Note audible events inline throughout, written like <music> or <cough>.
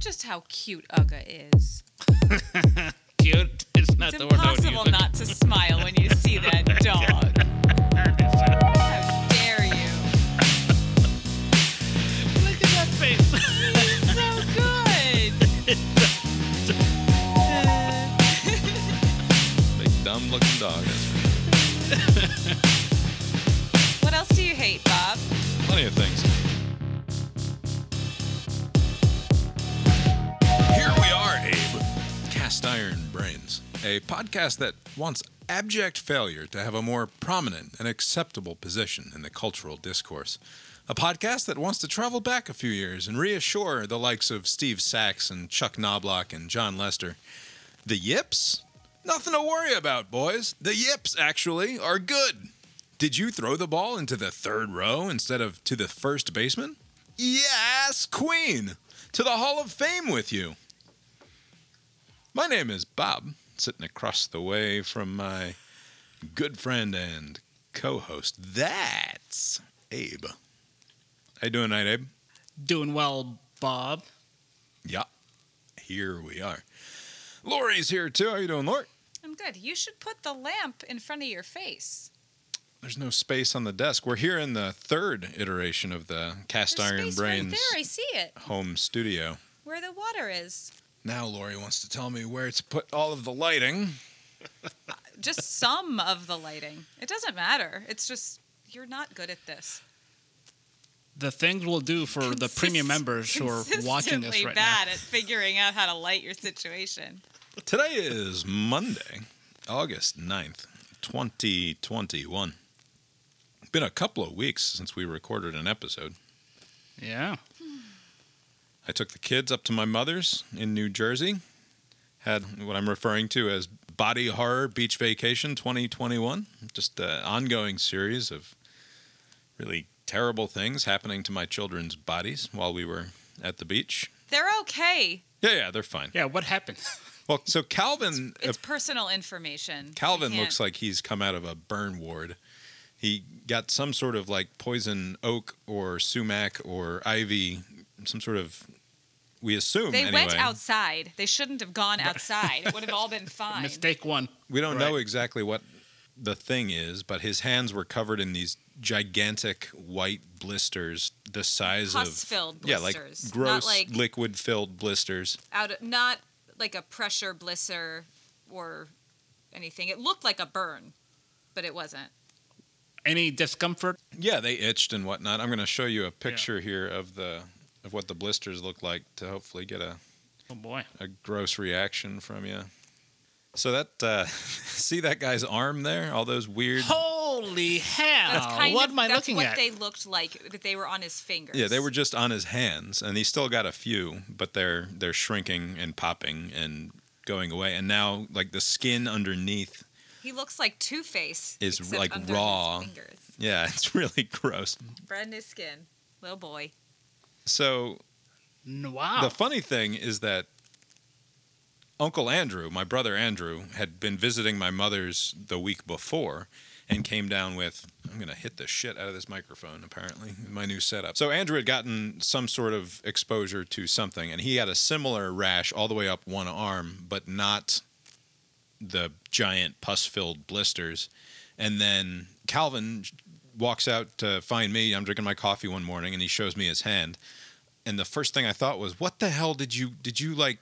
just how cute Uga is. <laughs> Cute. It's not It's the word I would impossible not to smile when you see <laughs> that dog. How dare you? Look at that face. <laughs> So good. Big dumb looking dog. what else do you hate, Bob? Plenty of things. Cast Iron Brains, a podcast that wants abject failure to have a more prominent and acceptable position in the cultural discourse. A podcast that wants to travel back a few years and reassure the likes of Steve Sax and Chuck Knoblauch and Jon Lester. The Yips? Nothing to worry about, boys. The Yips, actually, are good. Did you throw the ball into the third row instead of to the first baseman? Yes, Queen! To the Hall of Fame with you. My name is Bob, sitting across the way from my good friend and co-host. That's Abe. How you doing tonight, Abe? Doing well, Bob. Yeah. Here we are. Lori's here too. How you doing, Lori? I'm good. You should put the lamp in front of your face. There's no space on the desk. We're here in the third iteration of the Cast There's Iron space Brains right there. I see it. home studio. Where the water is. Now Lori wants to tell me where to put all of the lighting. <laughs> Just some of the lighting. It doesn't matter. It's just you're not good at this. The things we'll do for the premium members who are watching this Consistently right bad at figuring out how to light your situation. Today is Monday, August 9th, 2021. Been a couple of weeks since we recorded an episode. Yeah. I took the kids up to my mother's in New Jersey. Had what I'm referring to as Body Horror Beach Vacation 2021. Just an ongoing series of really terrible things happening to my children's bodies while we were at the beach. They're okay. Yeah, yeah, they're fine. Yeah, what happened? <laughs> Well, so Calvin It's personal information. Calvin looks like he's come out of a burn ward. He got some sort of like poison oak or sumac or ivy, some sort of. We assume They anyway. went outside. They shouldn't have gone outside. It would have all been <laughs> fine. Mistake one. We don't know exactly what the thing is, but his hands were covered in these gigantic white blisters, the size of Pus-filled yeah, like blisters, not gross like- liquid-filled blisters. Out of, not like a pressure blister or anything. It looked like a burn, but it wasn't. Any discomfort? Yeah, they itched and whatnot. I'm going to show you a picture here of the of what the blisters look like to hopefully get a Oh boy. a gross reaction from you. So that uh, <laughs> see that guy's arm there, all those weird. Holy hell! That's kind what of am I that's looking what at? they looked like. That they were on his fingers. Yeah, they were just on his hands, and he still got a few, but they're they're shrinking and popping and going away. And now, like the skin underneath, He looks like Two Face. Is, like, raw. yeah, <laughs> it's really gross. Brand new skin, little boy. So Wow. the funny thing is that Uncle Andrew, my brother Andrew, had been visiting my mother's the week before and came down with I'm going to hit the shit out of this microphone apparently my new setup. So Andrew had gotten some sort of exposure to something and he had a similar rash all the way up one arm but not the giant pus-filled blisters. And then Calvin walks out to find me. I'm drinking my coffee one morning and he shows me his hand and the first thing I thought was, "What the hell did you did you like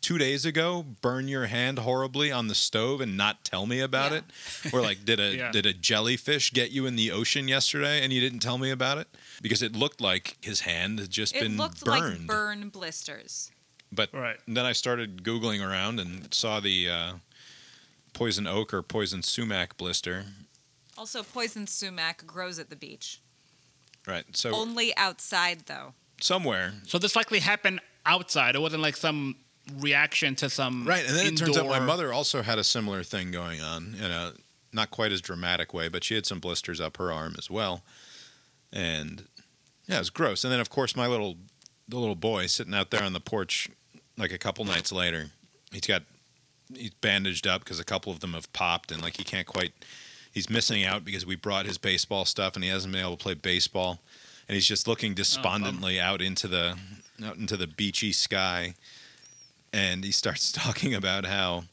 two days ago burn your hand horribly on the stove and not tell me about Yeah. it? Or like, did a <laughs> Yeah. did a jellyfish get you in the ocean yesterday and you didn't tell me about it? Because it looked like his hand had just It been looked burned. like burn blisters. But Right. then I started googling around and saw the uh, poison oak or poison sumac blister. Also, poison sumac grows at the beach. Right. So Only outside, though. Somewhere so this likely happened outside. It wasn't like some reaction to some Right, and then it turns out my mother also had a similar thing going on in a not quite as dramatic way, but she had some blisters up her arm as well. And yeah, it was gross. And then of course my little the little boy sitting out there on the porch like a couple nights later. He's got he's bandaged up because a couple of them have popped and like he can't quite he's missing out because we brought his baseball stuff and he hasn't been able to play baseball. And he's just looking oh, despondently out into the out into the beachy sky, and he starts <laughs> talking about how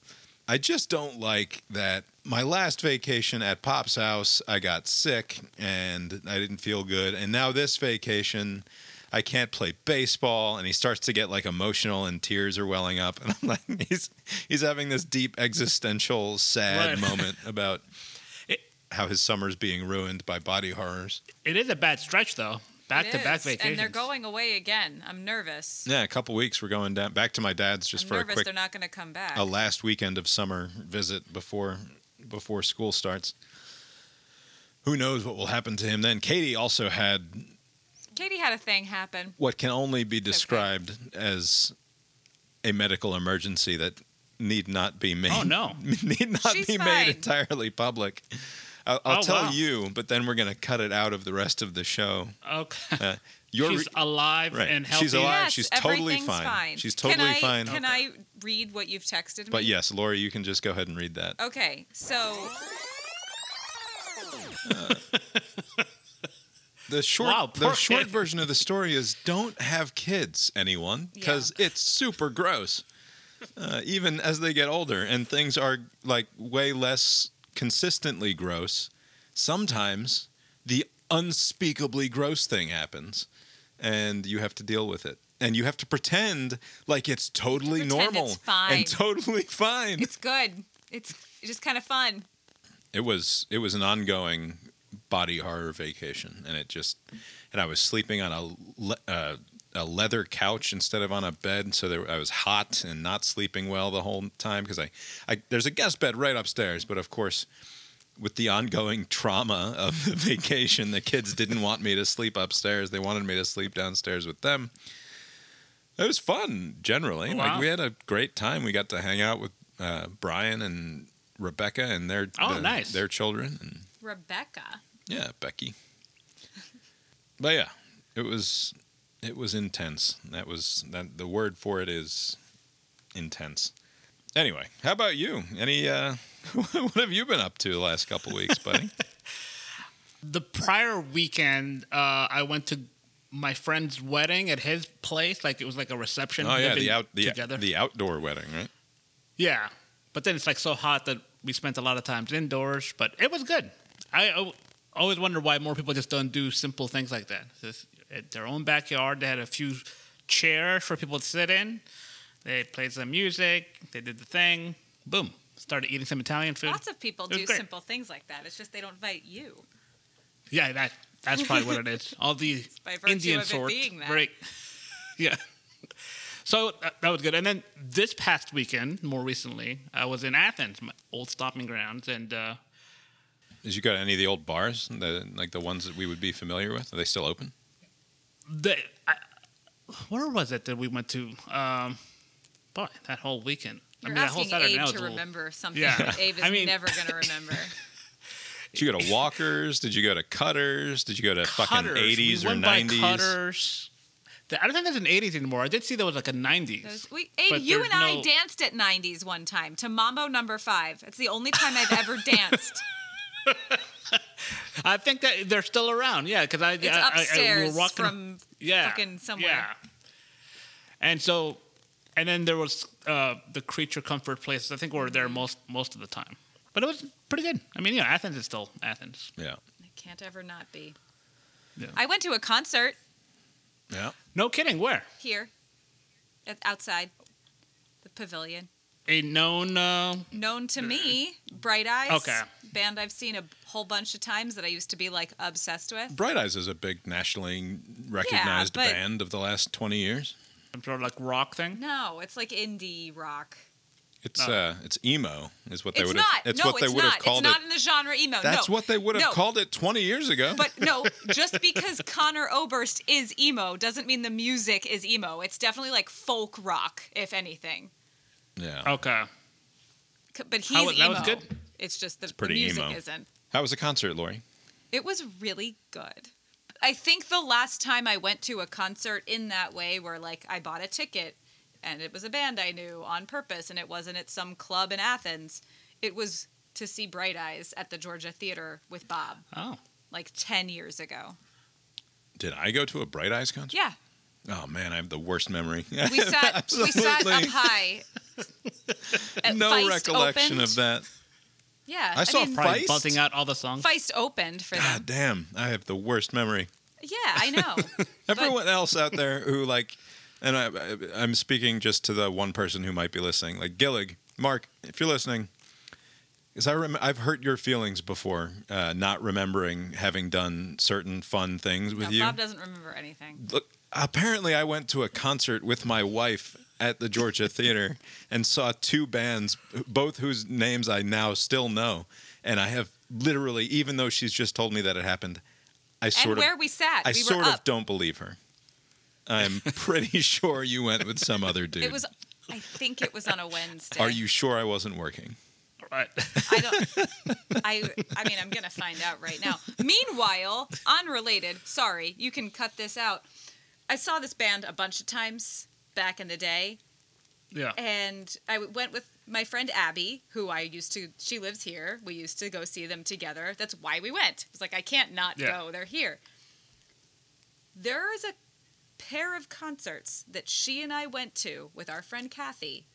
I just don't like that my last vacation at Pop's house I got sick and I didn't feel good, and now this vacation. I can't play baseball, and he starts to get like emotional, and tears are welling up, <laughs> and I'm like, <laughs> he's he's having this deep existential, sad Right. moment about how his summer's being ruined by body horrors. It is a bad stretch though. Back It to back vacations. And they're going away again. I'm nervous. Yeah, a couple weeks we're going down back to my dad's just I'm for nervous a quick they're not going to come back. a last weekend of summer visit before before school starts. Who knows what will happen to him then? Katie also had Katie had a thing happen. what can only be okay. described as a medical emergency that need not be made. Oh, no. <laughs> need not She's be fine. made entirely public. I'll, I'll Oh, tell wow. you, but then we're going to cut it out of the rest of the show. okay. Uh, <laughs> you're She's alive right. and healthy. She's alive. Yes, She's totally everything's fine. She's Can totally I- fine. Can I read what you've texted me? But yes, Lori, you can just go ahead and read that. Okay, so <laughs> The short, Wow, the short kid. version of the story is don't have kids, anyone, because it's super gross. Uh, even as they get older, and things are like way less consistently gross. Sometimes the unspeakably gross thing happens, and you have to deal with it, and you have to pretend like it's totally Pretend normal it's fine. and totally <laughs> fine. it's good. It's just kind of fun. it was it was an ongoing body horror vacation and it just and i was sleeping on a uh, a leather couch instead of on a bed so there, i was hot and not sleeping well the whole time because I, I there's a guest bed right upstairs but of course with the ongoing <laughs> trauma of the vacation the kids didn't want me to sleep upstairs they wanted me to sleep downstairs with them it was fun generally like Wow. we had a great time we got to hang out with uh, brian and rebecca and their Oh, the- nice. their children and Rebecca. yeah, Becky. <laughs> but yeah, it was it was intense. That was that the word for it is intense. Anyway, how about you? Any uh <laughs> what have you been up to the last couple weeks, buddy? <laughs> the prior weekend, uh, I went to my friend's wedding at his place. Like it was like a reception. oh yeah, the out the, together. the outdoor wedding, right? yeah, but then it's like so hot that we spent a lot of times indoors. But it was good. I al- always wonder why more people just don't do simple things like that. Just at their own backyard, they had a few chairs for people to sit in. They played some music. They did the thing. Boom. Started eating some Italian food. Lots of people do great. simple things like that. It's just they don't invite you. Yeah, that that's probably what it is. <laughs> All the by virtue Indian of it sort. being that. Right. <laughs> yeah. So uh, that was good. And then this past weekend, more recently, I was in Athens, my old stopping grounds, and uh, Did you go to any of the old bars, the, like the ones that we would be familiar with? Are they still open? The I, where was it that we went to? Um, boy, that whole weekend. You're I mean, that whole asking Saturday Abe night to a little- remember something Yeah. <laughs> that Abe is I mean- never going to remember. <laughs> Did you go to Walkers? Did you go to Cutters? Did you go to fucking eighties we or nineties? Cutters. I don't think there's an 80s anymore. I did see there was like a 90s. Those- we, Abe, you there's and I danced at 90s one time to Mambo number five. It's the only time I've ever <laughs> danced. <laughs> I think that they're still around. Yeah, because I, It's I, I- I- we upstairs walking from yeah, fucking somewhere. Yeah. And so, and then there was uh, the creature comfort places. I think we were Mm-hmm. there most most of the time, but it was pretty good. I mean, yeah, Athens is still Athens. Yeah, It can't ever not be. Yeah. I went to a concert yeah. No kidding. Where here outside the pavilion. A known uh, Known to me, Bright Eyes. Okay. Band I've seen a whole bunch of times that I used to be like obsessed with. Bright Eyes is a big nationally recognized but- band of the last 20 years. some sort of like rock thing. No, it's like indie rock. It's No. uh it's emo is what they it's would not. have it's no, what they it's would have not. called it's not in the genre emo. That's no. what they would have No. called it 20 years ago. But no, <laughs> just because Conor Oberst is emo doesn't mean the music is emo. It's definitely like folk rock, if anything. Yeah. Okay. But he's How emo. that was good? It's just the, the pretty music emo. isn't. How was the concert, Lori? It was really good. I think the last time I went to a concert in that way, where like I bought a ticket and it was a band I knew on purpose, and it wasn't at some club in Athens. It was to see Bright Eyes at the Georgia Theater with Bob, Oh. like ten years ago. Did I go to a Bright Eyes concert? Yeah, Oh man, I have the worst memory. we sat <laughs> we sat up high. <laughs> at No Feist recollection opened. of that. Yeah, I saw mean, Probably Feist? belting out all the songs. Feist opened for them. God damn, I have the worst memory. Yeah, I know. <laughs> Everyone else out there who like, and I, I'm speaking just to the one person who might be listening, like Gillig, Mark, if you're listening, because I rem- I've hurt your feelings before, uh, not remembering having done certain fun things with No, you. Bob doesn't remember anything. Look, apparently, I went to a concert with my wife at the Georgia Theater and saw two bands, both whose names I now still know, and I have literally, even though she's just told me that it happened, I And sort of where we sat, I we sort were of up. don't believe her. I'm pretty <laughs> sure you went with some other dude. It was. I think it was on a Wednesday. Are you sure I wasn't working? Right. I don't. <laughs> I. I mean, I'm gonna find out right now. Meanwhile, unrelated. Sorry, you can cut this out. I saw this band a bunch of times back in the day, yeah. and I went with my friend Abby, who I used to. She lives here. We used to go see them together. That's why we went. It's like I can't not Yeah. go. They're here. There is a pair of concerts that she and I went to with our friend Kathy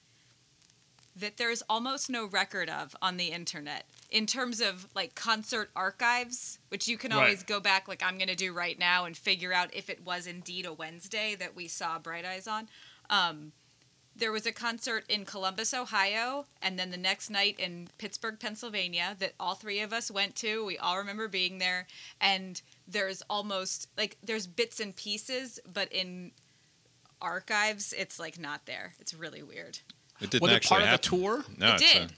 that there's almost no record of on the internet in terms of like concert archives, which you can Right. always go back, like I'm going to do right now, and figure out if it was indeed a Wednesday that we saw Bright Eyes on. Um, there was a concert in Columbus, Ohio, and then the next night in Pittsburgh, Pennsylvania, that all three of us went to. We all remember being there, and there's almost like there's bits and pieces, but in archives, it's like not there. It's really weird. It didn't Was it actually part of the tour? No, it it's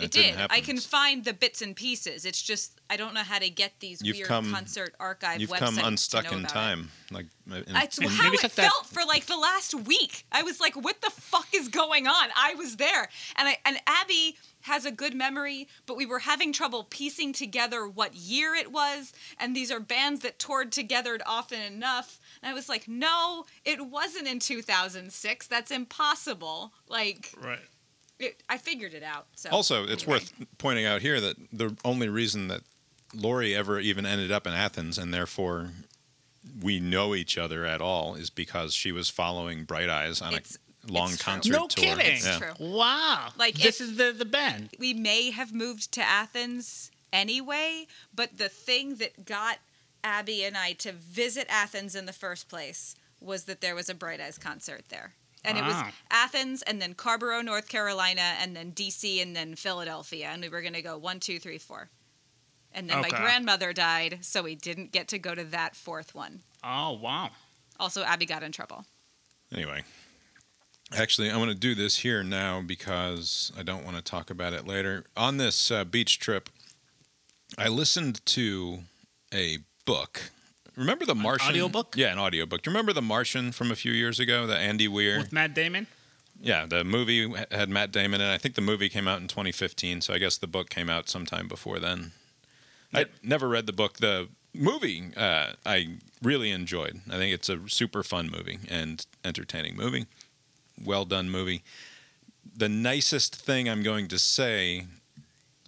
a- that it didn't happen. I can find the bits and pieces. It's just I don't know how to get these You've weird come- concert archive You've websites. come to unstuck know in about it. time. Like, in, That's And how it it's that- felt for like the last week. I was like, "What the fuck is going on?" I was there, and I and Abby has a good memory, but we were having trouble piecing together what year it was, and these are bands that toured together often enough. And I was like, "No, it wasn't in 2006. That's impossible." Like, Right. It, I figured it out. So Also, it's anyway. worth pointing out here that the only reason that Lori ever even ended up in Athens and therefore we know each other at all is because she was following Bright Eyes on It's- a long it's true. concert No tour. kidding. It's Yeah. true. Wow. Like, this if- is the the band. we may have moved to Athens anyway, but the thing that got Abby and I to visit Athens in the first place was that there was a Bright Eyes concert there. And it was Athens and then Carrboro, North Carolina, and then DC and then Philadelphia. And we were going to go one, two, three, four. And then Okay. my grandmother died, so we didn't get to go to that fourth one. Oh wow. Also, Abby got in trouble. Anyway, actually, I want to do this here now because I don't want to talk about it later. On this uh, beach trip, I listened to a book. Remember the Martian audiobook? Yeah, an audiobook. Do you remember The Martian from a few years ago? The Andy Weir. With Matt Damon. Yeah, the movie had Matt Damon, and I think the movie came out in 2015. So I guess the book came out sometime before then. I never read the book. The movie uh, I really enjoyed. I think it's a super fun movie and entertaining movie. Well done movie. The nicest thing I'm going to say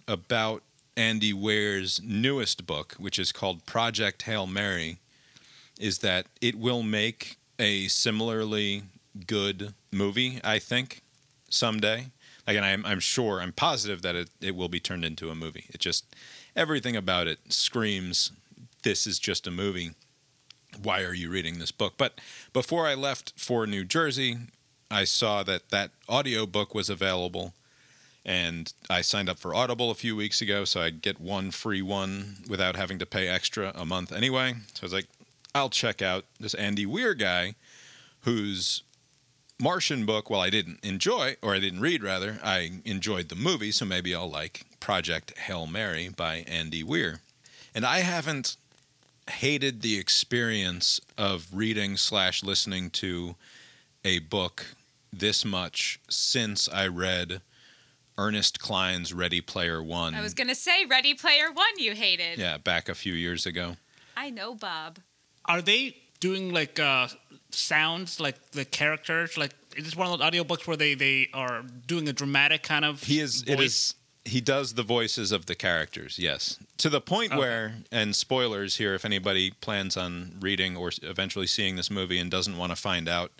about Andy Weir's newest book, which is called Project Hail Mary, is that it will make a similarly good movie, I think, someday. And I'm, I'm sure, I'm positive that it, it will be turned into a movie. It just, everything about it screams, this is just a movie. Why are you reading this book? But before I left for New Jersey, I saw that that audiobook was available. And I signed up for Audible a few weeks ago, so I'd get one free one without having to pay extra a month anyway. So I was like, I'll check out this Andy Weir guy whose Martian book, well, I didn't enjoy, or I didn't read rather, I enjoyed the movie, so maybe I'll like Project Hail Mary by Andy Weir. And I haven't hated the experience of reading slash listening to a book this much since I read Ernest Cline's Ready Player One. I was going to say Ready Player One you hated. yeah, back a few years ago. I know, Bob. Are they doing like uh, sounds like the characters? Like is this one of those audiobooks where they, they are doing a dramatic kind of He is. It voice? is. he does the voices of the characters. Yes, to the point Okay. where, and spoilers here, if anybody plans on reading or eventually seeing this movie and doesn't want to find out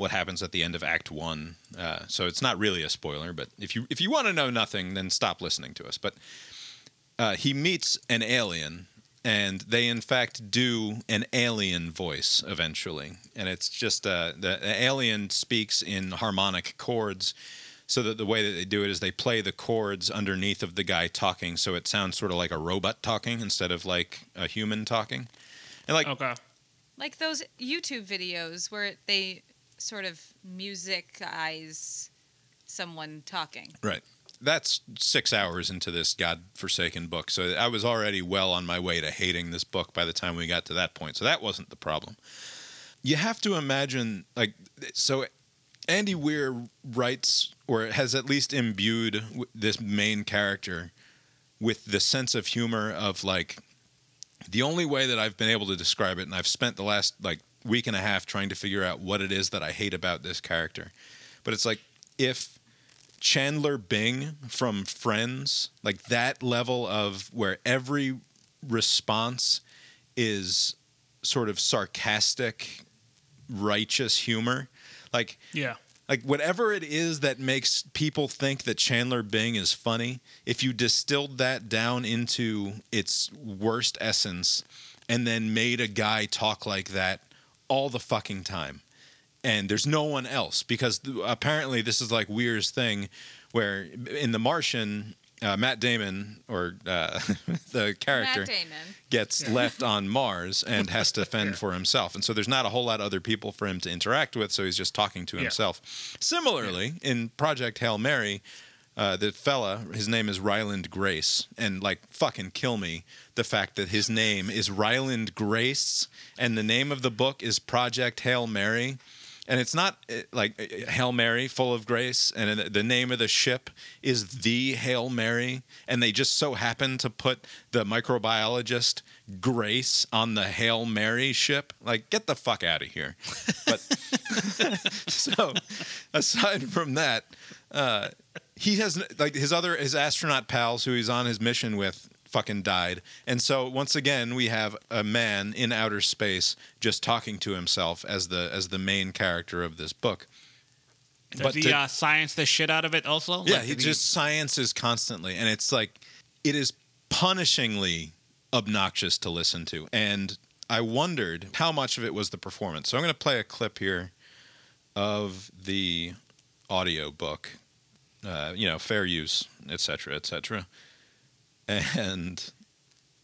what happens at the end of Act One, uh, so it's not really a spoiler. But if you if you want to know nothing, then stop listening to us. But uh, he meets an alien, and they in fact do an alien voice eventually, and it's just uh, the, the alien speaks in harmonic chords. So that the way that they do it is they play the chords underneath of the guy talking, so it sounds sort of like a robot talking instead of like a human talking. And like Okay. Like those YouTube videos where they sort of musicize someone talking. Right. That's six hours into this godforsaken book. So I was already well on my way to hating this book by the time we got to that point. So that wasn't the problem. You have to imagine, like, so Andy Weir writes, or has at least imbued this main character with the sense of humor of, like, the only way that I've been able to describe it, and I've spent the last, like, week and a half trying to figure out what it is that I hate about this character. But it's like, if Chandler Bing from Friends, like that level of where every response is sort of sarcastic, righteous humor. Like, Yeah. like whatever it is that makes people think that Chandler Bing is funny, if you distilled that down into its worst essence and then made a guy talk like that all the fucking time and there's no one else because th- apparently this is like Weir's thing where in The Martian uh, Matt Damon or uh, <laughs> the character Matt Damon. gets left on Mars and has to fend for himself. And so there's not a whole lot of other people for him to interact with, so he's just talking to Yeah. himself. Similarly, in Project Hail Mary, uh, the fella, his name is Ryland Grace, and like fucking kill me the fact that his name is Ryland Grace and the name of the book is Project Hail Mary. And it's not uh, like uh, Hail Mary, full of grace, and the- the name of the ship is the Hail Mary, and they just so happen to put the microbiologist Grace on the Hail Mary ship. Like, get the fuck out of here! But <laughs> <laughs> so, aside from that, uh, he has like his other his astronaut pals who he's on his mission with fucking died. And so once again we have a man in outer space just talking to himself as the as the main character of this book. Does But he to- uh, science the shit out of it also? yeah Like, he did just sciences constantly and it's like it is punishingly obnoxious to listen to. And i wondered how much of it was the performance. So i'm going to play a clip here of the audio book uh, you know fair use etc etc and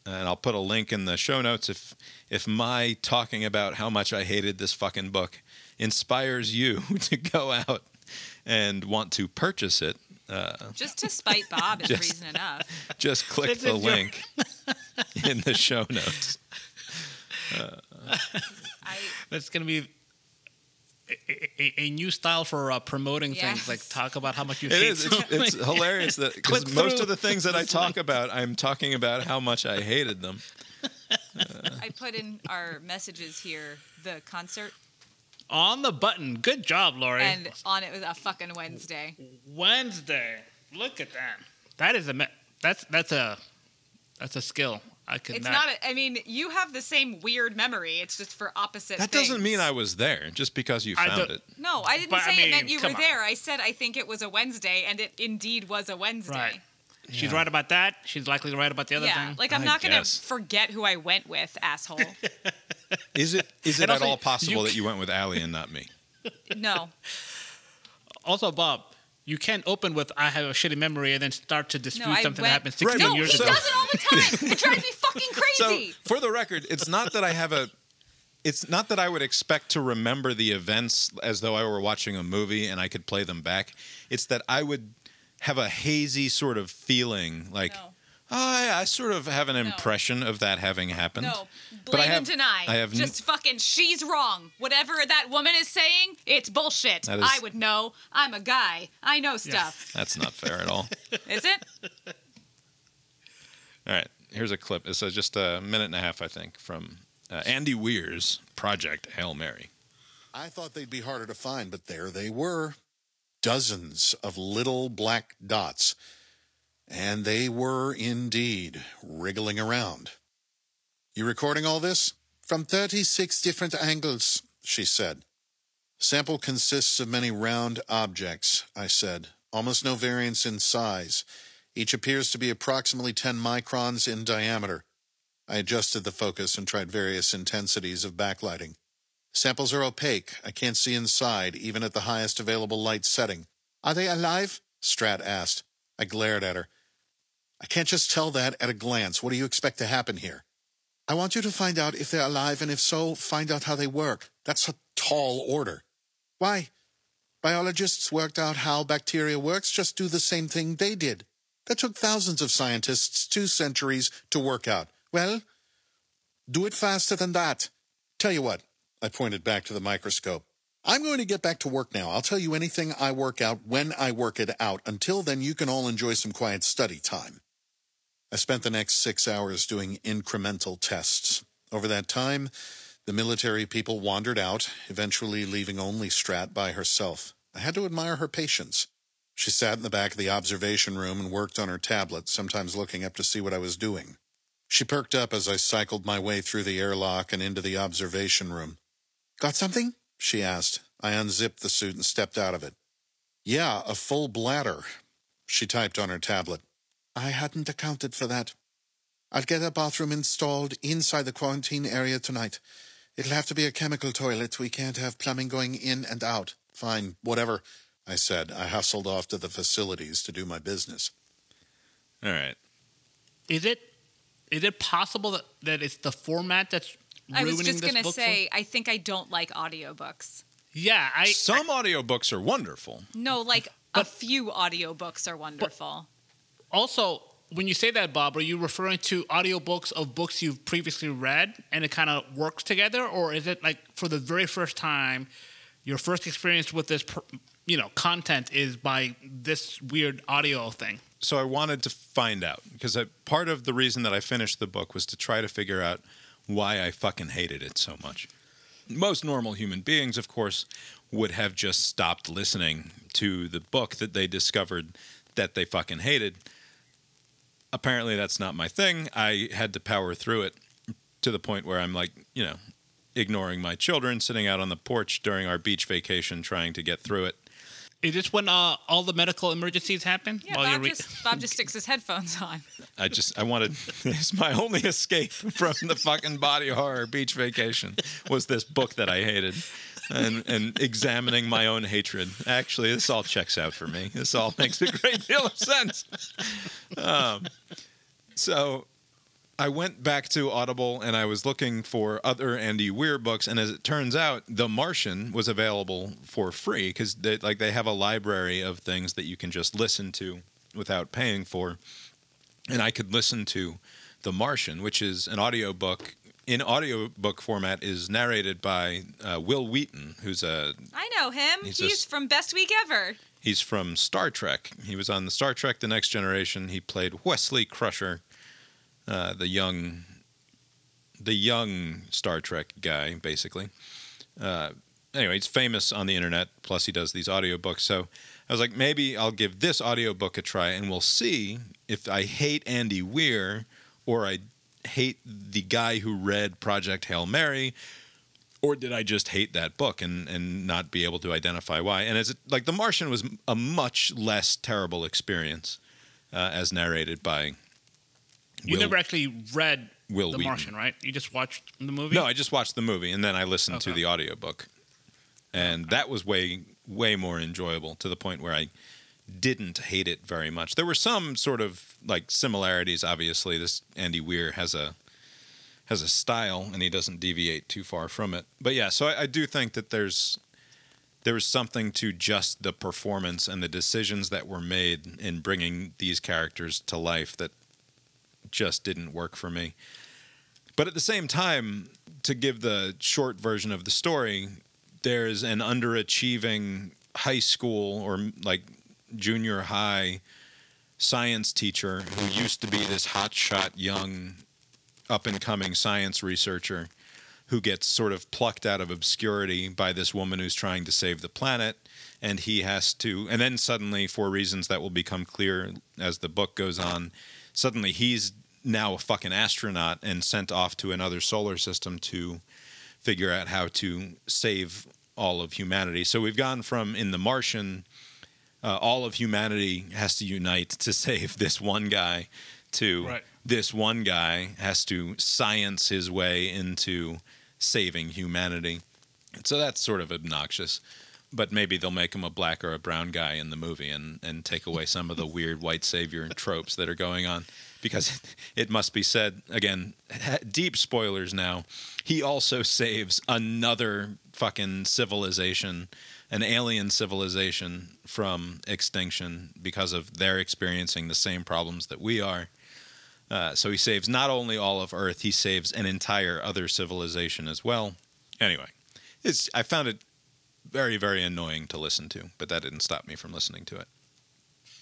and I'll put a link in the show notes if if my talking about how much I hated this fucking book inspires you <laughs> to go out and want to purchase it. Uh, Just to spite Bob is <laughs> Just- reason enough. just click the is link in the show notes. <laughs> I That's gonna be a, a, a new style for uh, promoting things. Like talk about how much you <laughs> It hate. is. It's, it's hilarious that <laughs> because most of the things that I <laughs> talk about, I'm talking about how much I hated them. I put in our messages here the concert, on the button. Good job, Lori. and on it was a fucking Wednesday. Wednesday. Look at that. That is a me- that's that's a that's a skill. I could It's not. not. A, I mean, you have the same weird memory. It's just for opposite. That doesn't mean I was there just because you I found don't- it. No, I didn't But, I say it meant mean, you come were on. there. I said I think it was a Wednesday, and it indeed was a Wednesday. Right. She's right about that. She's likely right about the other Yeah, thing. like I'm I not gonna guess. forget who I went with, asshole. <laughs> Is it is it And at also, all possible you that you went with Allie and not me? no, also, Bob, you can't open with "I have a shitty memory" and then start to dispute no, something went. that happened 16 no, years he so- ago. does it all the time. <laughs> it drives me fucking crazy. So, crazy. for the record, it's not that I have a. It's not that I would expect to remember the events as though I were watching a movie and I could play them back. It's that I would have a hazy sort of feeling, like, no, oh, yeah, I sort of have an No. impression of that having happened. no, But I blame have- and deny. I have n- just fucking. She's wrong. Whatever that woman is saying, it's bullshit. That is- I would know. I'm a guy. I know stuff. That's not fair at all. <laughs> Is it? <laughs> All right, here's a clip. It's uh, just a minute and a half, I think, from uh, Andy Weir's Project Hail Mary. I thought they'd be harder to find, but there they were. Dozens of little black dots. And they were indeed wriggling around. You recording all this? From 36 different angles, she said. Sample consists of many round objects, I said, almost no variance in size. Each appears to be approximately 10 microns in diameter. I adjusted the focus and tried various intensities of backlighting. Samples are opaque. I can't see inside, even at the highest available light setting. Are they alive? Stratt asked. I glared at her. I can't just tell that at a glance. What do you expect to happen here? I want you to find out if they're alive, and if so, find out how they work. That's a tall order. Why? Biologists worked out how bacteria works. Just do the same thing they did. That took thousands of scientists two centuries to work out. Well, do it faster than that. Tell you what, I pointed back to the microscope. I'm going to get back to work now. I'll tell you anything I work out when I work it out. Until then, you can all enjoy some quiet study time. I spent the next six hours doing incremental tests. Over that time, the military people wandered out, eventually leaving only Stratt by herself. I had to admire her patience. She sat in the back of the observation room and worked on her tablet, sometimes looking up to see what I was doing. She perked up as I cycled my way through the airlock and into the observation room. Got something? she asked. I unzipped the suit and stepped out of it. Yeah, a full bladder. She typed on her tablet. I hadn't accounted for that. I'll get a bathroom installed inside the quarantine area tonight. It'll have to be a chemical toilet. We can't have plumbing going in and out. Fine, whatever, I said. I hustled off to the facilities to do my business. All right. Is it is it possible that, that it's the format that's ruining the business? I was just gonna book for- say, I think I don't like audiobooks. Yeah, I Some audiobooks are wonderful. No, like a But- few audiobooks are wonderful. Also when you say that bob are you referring to audiobooks of books you've previously read and it kind of works together or is it like for the very first time your first experience with this you know content is by this weird audio thing so I wanted to find out because I, part of the reason that I finished the book was to try to figure out why I fucking hated it so much. Most normal human beings, of course, would have just stopped listening to the book that they discovered that they fucking hated. Apparently, that's not my thing. I had to power through it to the point where I'm like, you know, ignoring my children, sitting out on the porch during our beach vacation, trying to get through it. is this when uh, all the medical emergencies happen Yeah, while Bob you're re- just Bob just sticks his headphones on. <laughs> I just I wanted <laughs> it's my only escape <laughs> from the fucking body horror beach vacation was this book that I hated. And and examining my own hatred. Actually, this all checks out for me. This all makes a great deal of sense. Um, so I went back to Audible and I was looking for other Andy Weir books, and as it turns out, The Martian was available for free because they, like they have a library of things that you can just listen to without paying for and I could listen to The Martian, which is an audiobook in audiobook format is narrated by uh, Wil Wheaton, who's a I know him. He's He's, just- from Best Week Ever. he's from Star Trek. He was on the Star Trek: The Next Generation. He played Wesley Crusher, uh, the young, the young Star Trek guy, basically. Uh, anyway, he's famous on the internet. Plus, he does these audiobooks. So I was like, maybe I'll give this audiobook a try, and we'll see if I hate Andy Weir or I hate the guy who read Project Hail Mary, or did I just hate that book and and not be able to identify why? And as it, like The Martian was a much less terrible experience, uh, as narrated by. you Will- never actually read Wil the Wheaton. martian right you just watched the movie No, I just watched the movie and then I listened to Okay. the audiobook. And that was way way more enjoyable to the point where I didn't hate it very much. There were some sort of like similarities obviously. This Andy Weir has a has a style and he doesn't deviate too far from it. But yeah, so I, I do think that there's there was something to just the performance and the decisions that were made in bringing these characters to life that just didn't work for me. But at the same time, to give the short version of the story, there's an underachieving high school or like junior high science teacher who used to be this hotshot young up and coming science researcher who gets sort of plucked out of obscurity by this woman who's trying to save the planet. And he has to, and then suddenly, for reasons that will become clear as the book goes on, suddenly he's now a fucking astronaut and sent off to another solar system to figure out how to save all of humanity. So we've gone from in The Martian, uh, all of humanity has to unite to save this one guy, to Right. this one guy has to science his way into saving humanity. So that's sort of obnoxious. But maybe they'll make him a black or a brown guy in the movie and, and take away some of the weird white savior <laughs> tropes that are going on. Because <laughs> it must be said, again, deep spoilers now, he also saves another fucking civilization, an alien civilization from extinction because of their experiencing the same problems that we are. Uh, so he saves not only all of Earth, he saves an entire other civilization as well. Anyway, it's I found it very very annoying to listen to, but that didn't stop me from listening to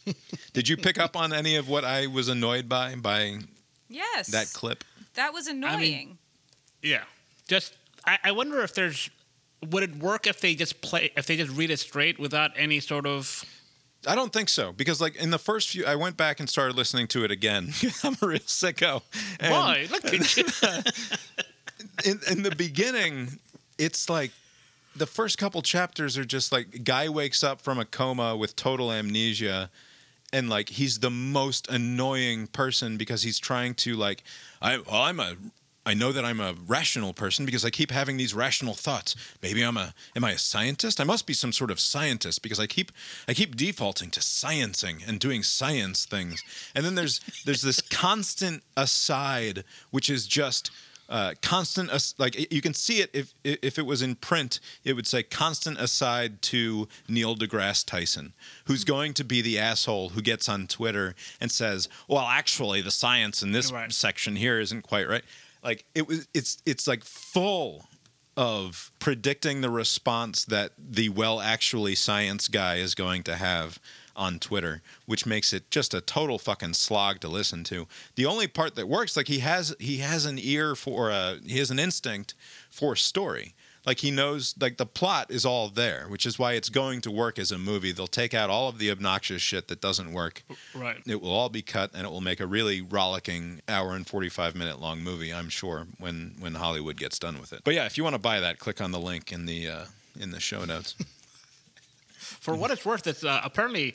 it. <laughs> Did you pick up on any of what I was annoyed by by Yes. that clip? That was annoying. Yeah. Just I, I wonder if there's would it work if they just play if they just read it straight without any sort of I don't think so because like in the first few, I went back and started listening to it again. <laughs> I'm a real sicko. And why look at you. <laughs> in, in the beginning, it's like the first couple chapters are just like guy wakes up from a coma with total amnesia and like he's the most annoying person because he's trying to like I well I'm a I know that I'm a rational person because I keep having these rational thoughts. Maybe I'm a am I a scientist? I must be some sort of scientist because I keep I keep defaulting to sciencing and doing science things. And then there's there's this <laughs> constant aside which is just uh, constant as- like you can see it if if it was in print it would say constant aside to Neil deGrasse Tyson who's going to be the asshole who gets on Twitter and says well actually the science in this Right. section here isn't quite right like it was it's it's like full of predicting the response that the well actually science guy is going to have on Twitter, which makes it just a total fucking slog to listen to. The only part that works, like he has he has an ear for a he has an instinct for story. Like he knows like the plot is all there, which is why it's going to work as a movie. They'll take out all of the obnoxious shit that doesn't work. right. It will all be cut and it will make a really rollicking hour and 45 minute long movie, I'm sure, when when Hollywood gets done with it. But yeah, if you want to buy that, click on the link in the uh, in the show notes. <laughs> For what it's worth, it's uh, apparently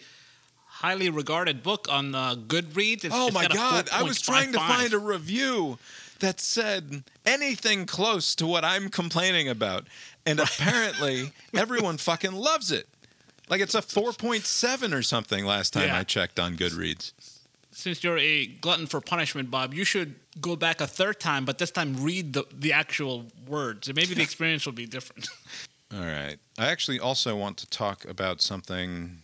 highly regarded book on uh, Goodreads. It's, Oh it's my got god, I was trying to find a review that said anything close to what I'm complaining about. And <laughs> apparently everyone fucking loves it. Like it's a 4.7 or something last time Yeah. I checked on Goodreads. Since you're a glutton for punishment, Bob, you should go back a third time, but this time read the, the actual words. And maybe the <laughs> experience will be different. <laughs> All right. I actually also want to talk about something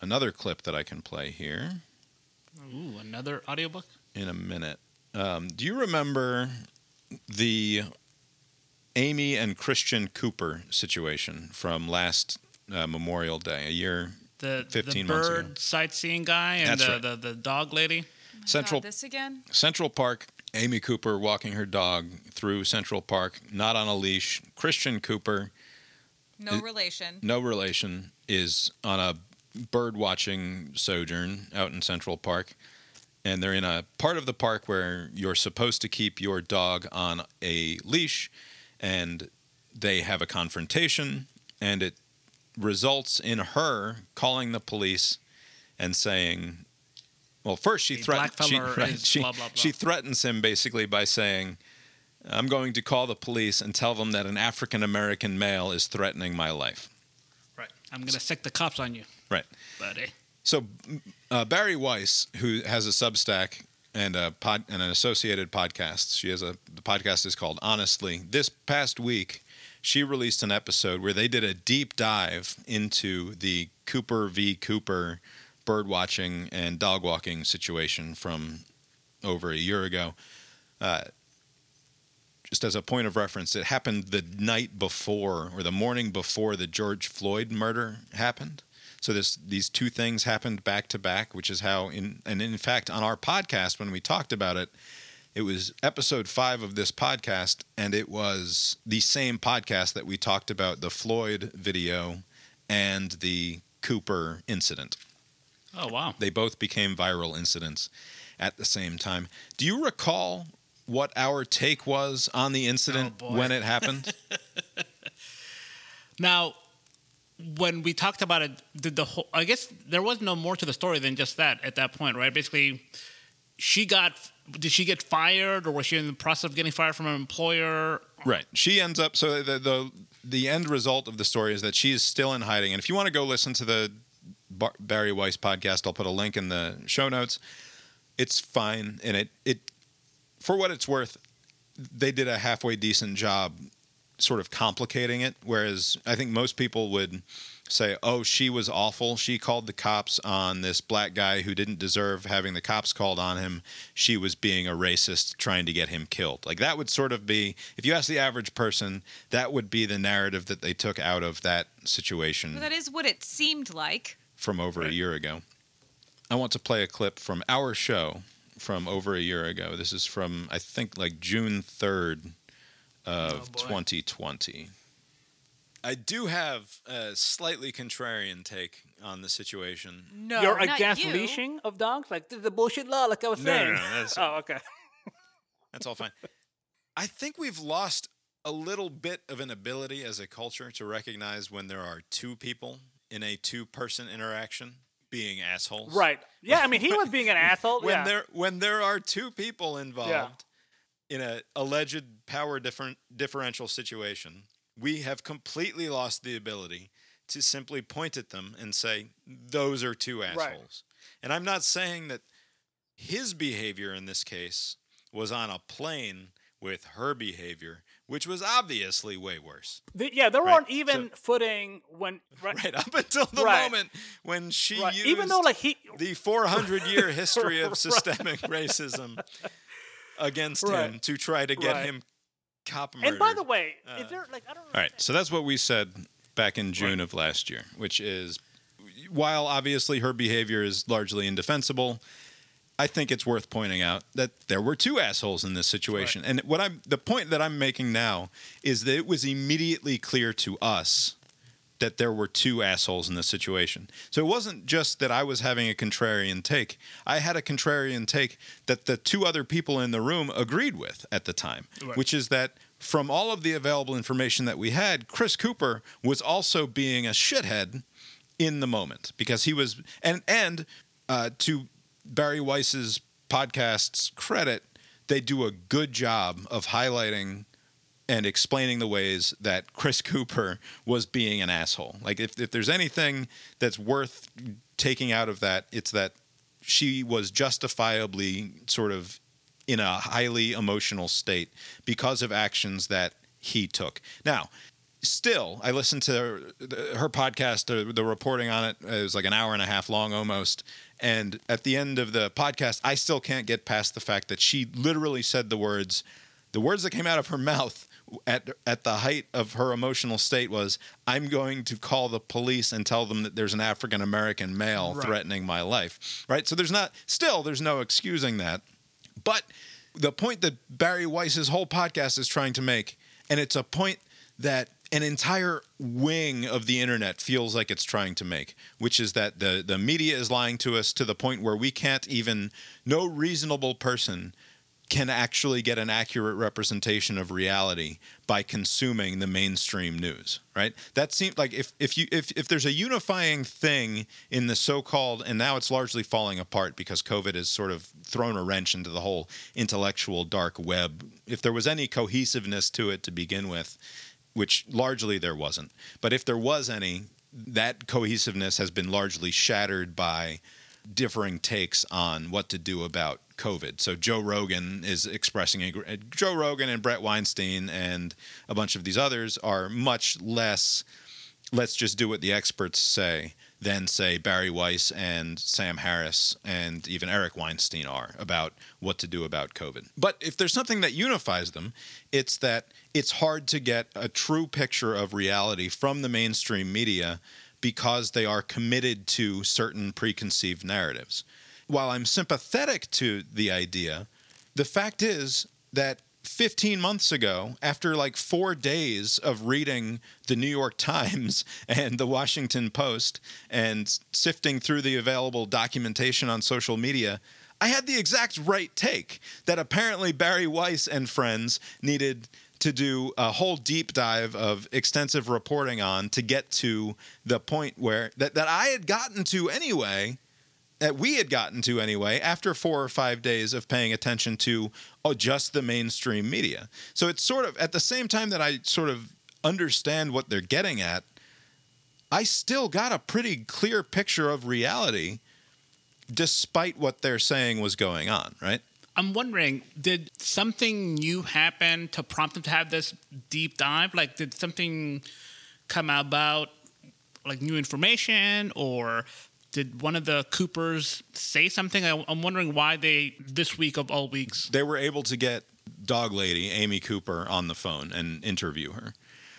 another clip that I can play here. Ooh, another audiobook? in a minute. Um, do you remember the Amy and Christian Cooper situation from last uh, Memorial Day, a year? The, 15 the months bird ago. sightseeing guy and the, right. the, the dog lady? Central God, this again? Central Park. Amy Cooper walking her dog through Central Park, not on a leash. Christian Cooper, No It- relation. no relation, is on a bird watching sojourn out in Central Park. And they're in a part of the park where you're supposed to keep your dog on a leash. And they have a confrontation, and it results in her calling the police and saying, well, first she threatens she, right, she, blah, blah, blah. she threatens him basically by saying, I'm going to call the police and tell them that an African American male is threatening my life. Right. I'm going to sick the cops on you, Right. buddy. So uh, Bari Weiss, who has a Substack and a pod and an associated podcast, she has a the podcast is called Honestly. This past week, she released an episode where they did a deep dive into the Cooper v. Cooper bird watching and dog walking situation from over a year ago. Uh, just as a point of reference, it happened the night before or the morning before the George Floyd murder happened. So this these two things happened back to back, which is how in and in fact on our podcast when we talked about it, It was episode five of this podcast, and it was the same podcast that we talked about the Floyd video and the Cooper incident. Oh wow. They both became viral incidents at the same time. Do you recall what our take was on the incident Oh, when it happened? <laughs> Now, when we talked about it, did the whole? I guess there was no more to the story than just that at that point, right? Basically, she got. Did she get fired, or was she in the process of getting fired from an employer? Right. She ends up so the the the end result of the story is that she is still in hiding. And if you want to go listen to the Bar- Bari Weiss podcast, I'll put a link in the show notes. It's fine, and it it for what it's worth, they did a halfway decent job, sort of complicating it. Whereas I think most people would say, "Oh, she was awful. She called the cops on this black guy who didn't deserve having the cops called on him. She was being a racist, trying to get him killed." Like that would sort of be, if you ask the average person, that would be the narrative that they took out of that situation But that is what it seemed like. from over a year ago. I want to play a clip from our show from over a year ago. This is from I think like June 3rd Oh, of Oh, 2020. I do have a slightly contrarian take on the situation. No, You're not against you. leashing of dogs? Like the bullshit law, like I was No, no, saying. no, that's- <laughs> oh, okay. <laughs> That's all fine. I think we've lost a little bit of an ability as a culture to recognize when there are two people in a two person interaction being assholes. Right. Yeah, I mean, he was being an <laughs> asshole. when yeah. there when there are two people involved in a alleged power different differential situation, we have completely lost the ability to simply point at them and say those are two assholes. And I'm not saying that his behavior in this case was on a plane with her behavior, which was obviously way worse. The- yeah, they weren't on even footing when. Right. <laughs> Right up until the Right. moment when she right. used Even though, like, he. the 400 year <laughs> history of systemic racism against Right. him to try to get Right. him cop murdered. And by the way, Uh, is there, like, I don't all right, so that's what we said back in June of last year, which is while obviously her behavior is largely indefensible, I think it's worth pointing out that there were two assholes in this situation. And what I'm the point that I'm making now is that it was immediately clear to us that there were two assholes in this situation. So it wasn't just that I was having a contrarian take. I had a contrarian take that the two other people in the room agreed with at the time, Right. which is that from all of the available information that we had, Chris Cooper was also being a shithead in the moment because he was and and uh, to Bari Weiss's podcast's credit, they do a good job of highlighting and explaining the ways that Chris <laughs> Cooper was being an asshole. Like if, if there's anything that's worth taking out of that, it's that she was justifiably sort of in a highly emotional state because of actions that he took. Now, still, I listened to her, her podcast, the, the reporting on it. It was like an hour and a half long almost. And at the end of the podcast, I still can't get past the fact that she literally said the words, the words that came out of her <laughs> mouth at at the height of her emotional state was, "I'm going to call the police and tell them that there's an African American male Right. threatening my life." Right. So there's not still there's no excusing that. But the point that Bari Weiss's whole podcast is trying to make, and it's a point that an entire wing of the internet feels like it's trying to make, which is that the, the media is lying to us to the point where we can't even, no reasonable person can actually get an accurate representation of reality by consuming the mainstream news right? That seems like if if you if, if there's a unifying thing in the so-called and now it's largely falling apart because covid has sort of thrown a wrench into the whole intellectual dark web if there was any cohesiveness to it to begin with which largely there wasn't but if there was any that cohesiveness has been largely shattered by differing takes on what to do about COVID. So Joe Rogan is expressing a, Joe Rogan and Bret Weinstein and a bunch of these others are much less let's just do what the experts say than say Bari Weiss and Sam Harris and even Eric Weinstein are about what to do about COVID. But if there's something that unifies them, it's that it's hard to get a true picture of reality from the mainstream media because they are committed to certain preconceived narratives. While I'm sympathetic to the idea the fact is that 15 months ago, after like four days of reading the New York <laughs> Times and the Washington Post and sifting through the available documentation on social media, I had the exact right take that apparently Bari Weiss and friends needed to do a whole deep dive of extensive reporting on to get to the point where that, that I had gotten to anyway that we had gotten to anyway after four or five days of paying attention to oh, just the mainstream media. So it's sort of at the same time that I sort of understand what they're getting at, I still got a pretty clear picture of reality despite what they're saying was going on, right? I'm wondering, did something new happen to prompt them to have this deep dive? Like, did something come about, like new information, or did one of the Coopers say something? I, I'm wondering why they, this week of all weeks, They were able to get dog lady Amy Cooper on the phone and interview her.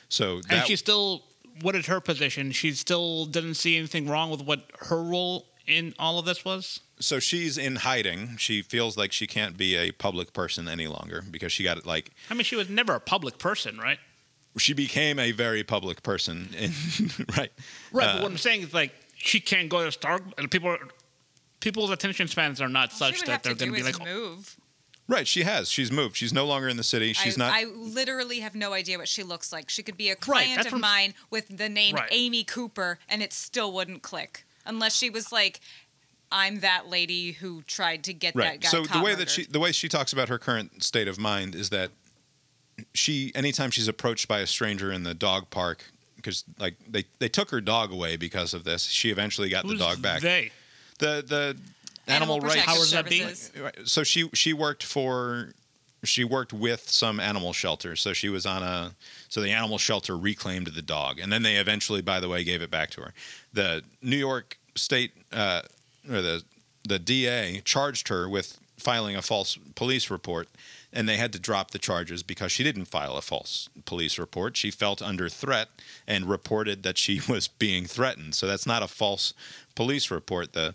So and that she still, what is her position? She still doesn't see anything wrong with what her role in all of this was. so she's in hiding. She feels like she can't be a public person any longer because she got it like I mean, she was never a public person, right? she became a very public person in, <laughs> right Right. Uh, but what I'm saying is like she can't go to Stark. and People, people's attention spans are not All such that they're to going to be like, oh. move. right she has she's moved she's no longer in the city she's I, not I literally have no idea what she looks like. She could be a client that's of what I'm- mine with the name Right. Amy Cooper, and it still wouldn't click unless she was like, "I'm that lady who tried to get that right guy." so the caught way that she the way she talks about her current state of mind is that she anytime she's approached by a stranger in the dog park because like they, they took her dog away because of this she eventually got who's the dog back They. the the animal, rights Protective How would that be? So she she worked for she worked with some animal shelter. So she was on a so the animal shelter reclaimed the dog, and then they eventually, by the way, gave it back to her. The New York State uh, or the the DA charged her with filing a false police report. And they had to drop the charges because she didn't file a false police report. She felt under threat and reported that she <laughs> was being threatened. So that's not a false police report. The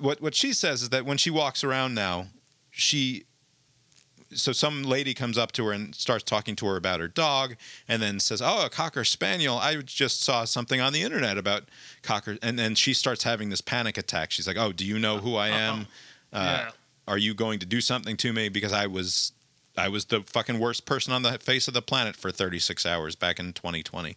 what what she says is that when she walks around now, she so some lady comes up to her and starts talking to her about her dog, and then says, "Oh, a cocker spaniel. I just saw something on the internet about cocker." And then she starts having this panic attack. She's like, "Oh, do you know who I am? Uh, Yeah. Are you going to do something to me because I was." I was the fucking worst person on the face of the planet for 36 hours back in 2020.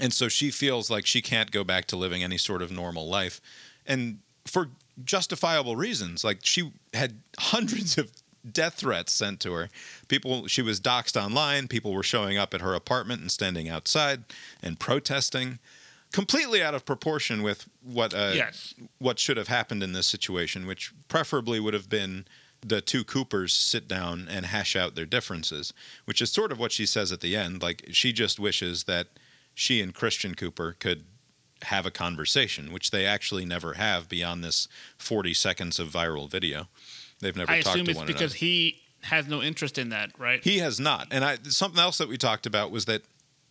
And so she feels like she can't go back to living any sort of normal life. And for justifiable reasons. Like she had <laughs> hundreds of death threats sent to her. People she was doxxed online, people were showing up at her apartment and standing outside and protesting completely out of proportion with what uh, Yes. what should have happened in this situation, which preferably would have been the two Coopers sit down and hash out their differences, which is sort of what she says at the end. Like she just wishes that she and Christian Cooper could have a conversation, which they actually never have beyond this 40 seconds of viral video. They've never I talked assume it's because he has no interest in that, right? He has not. And I something else that we talked about was that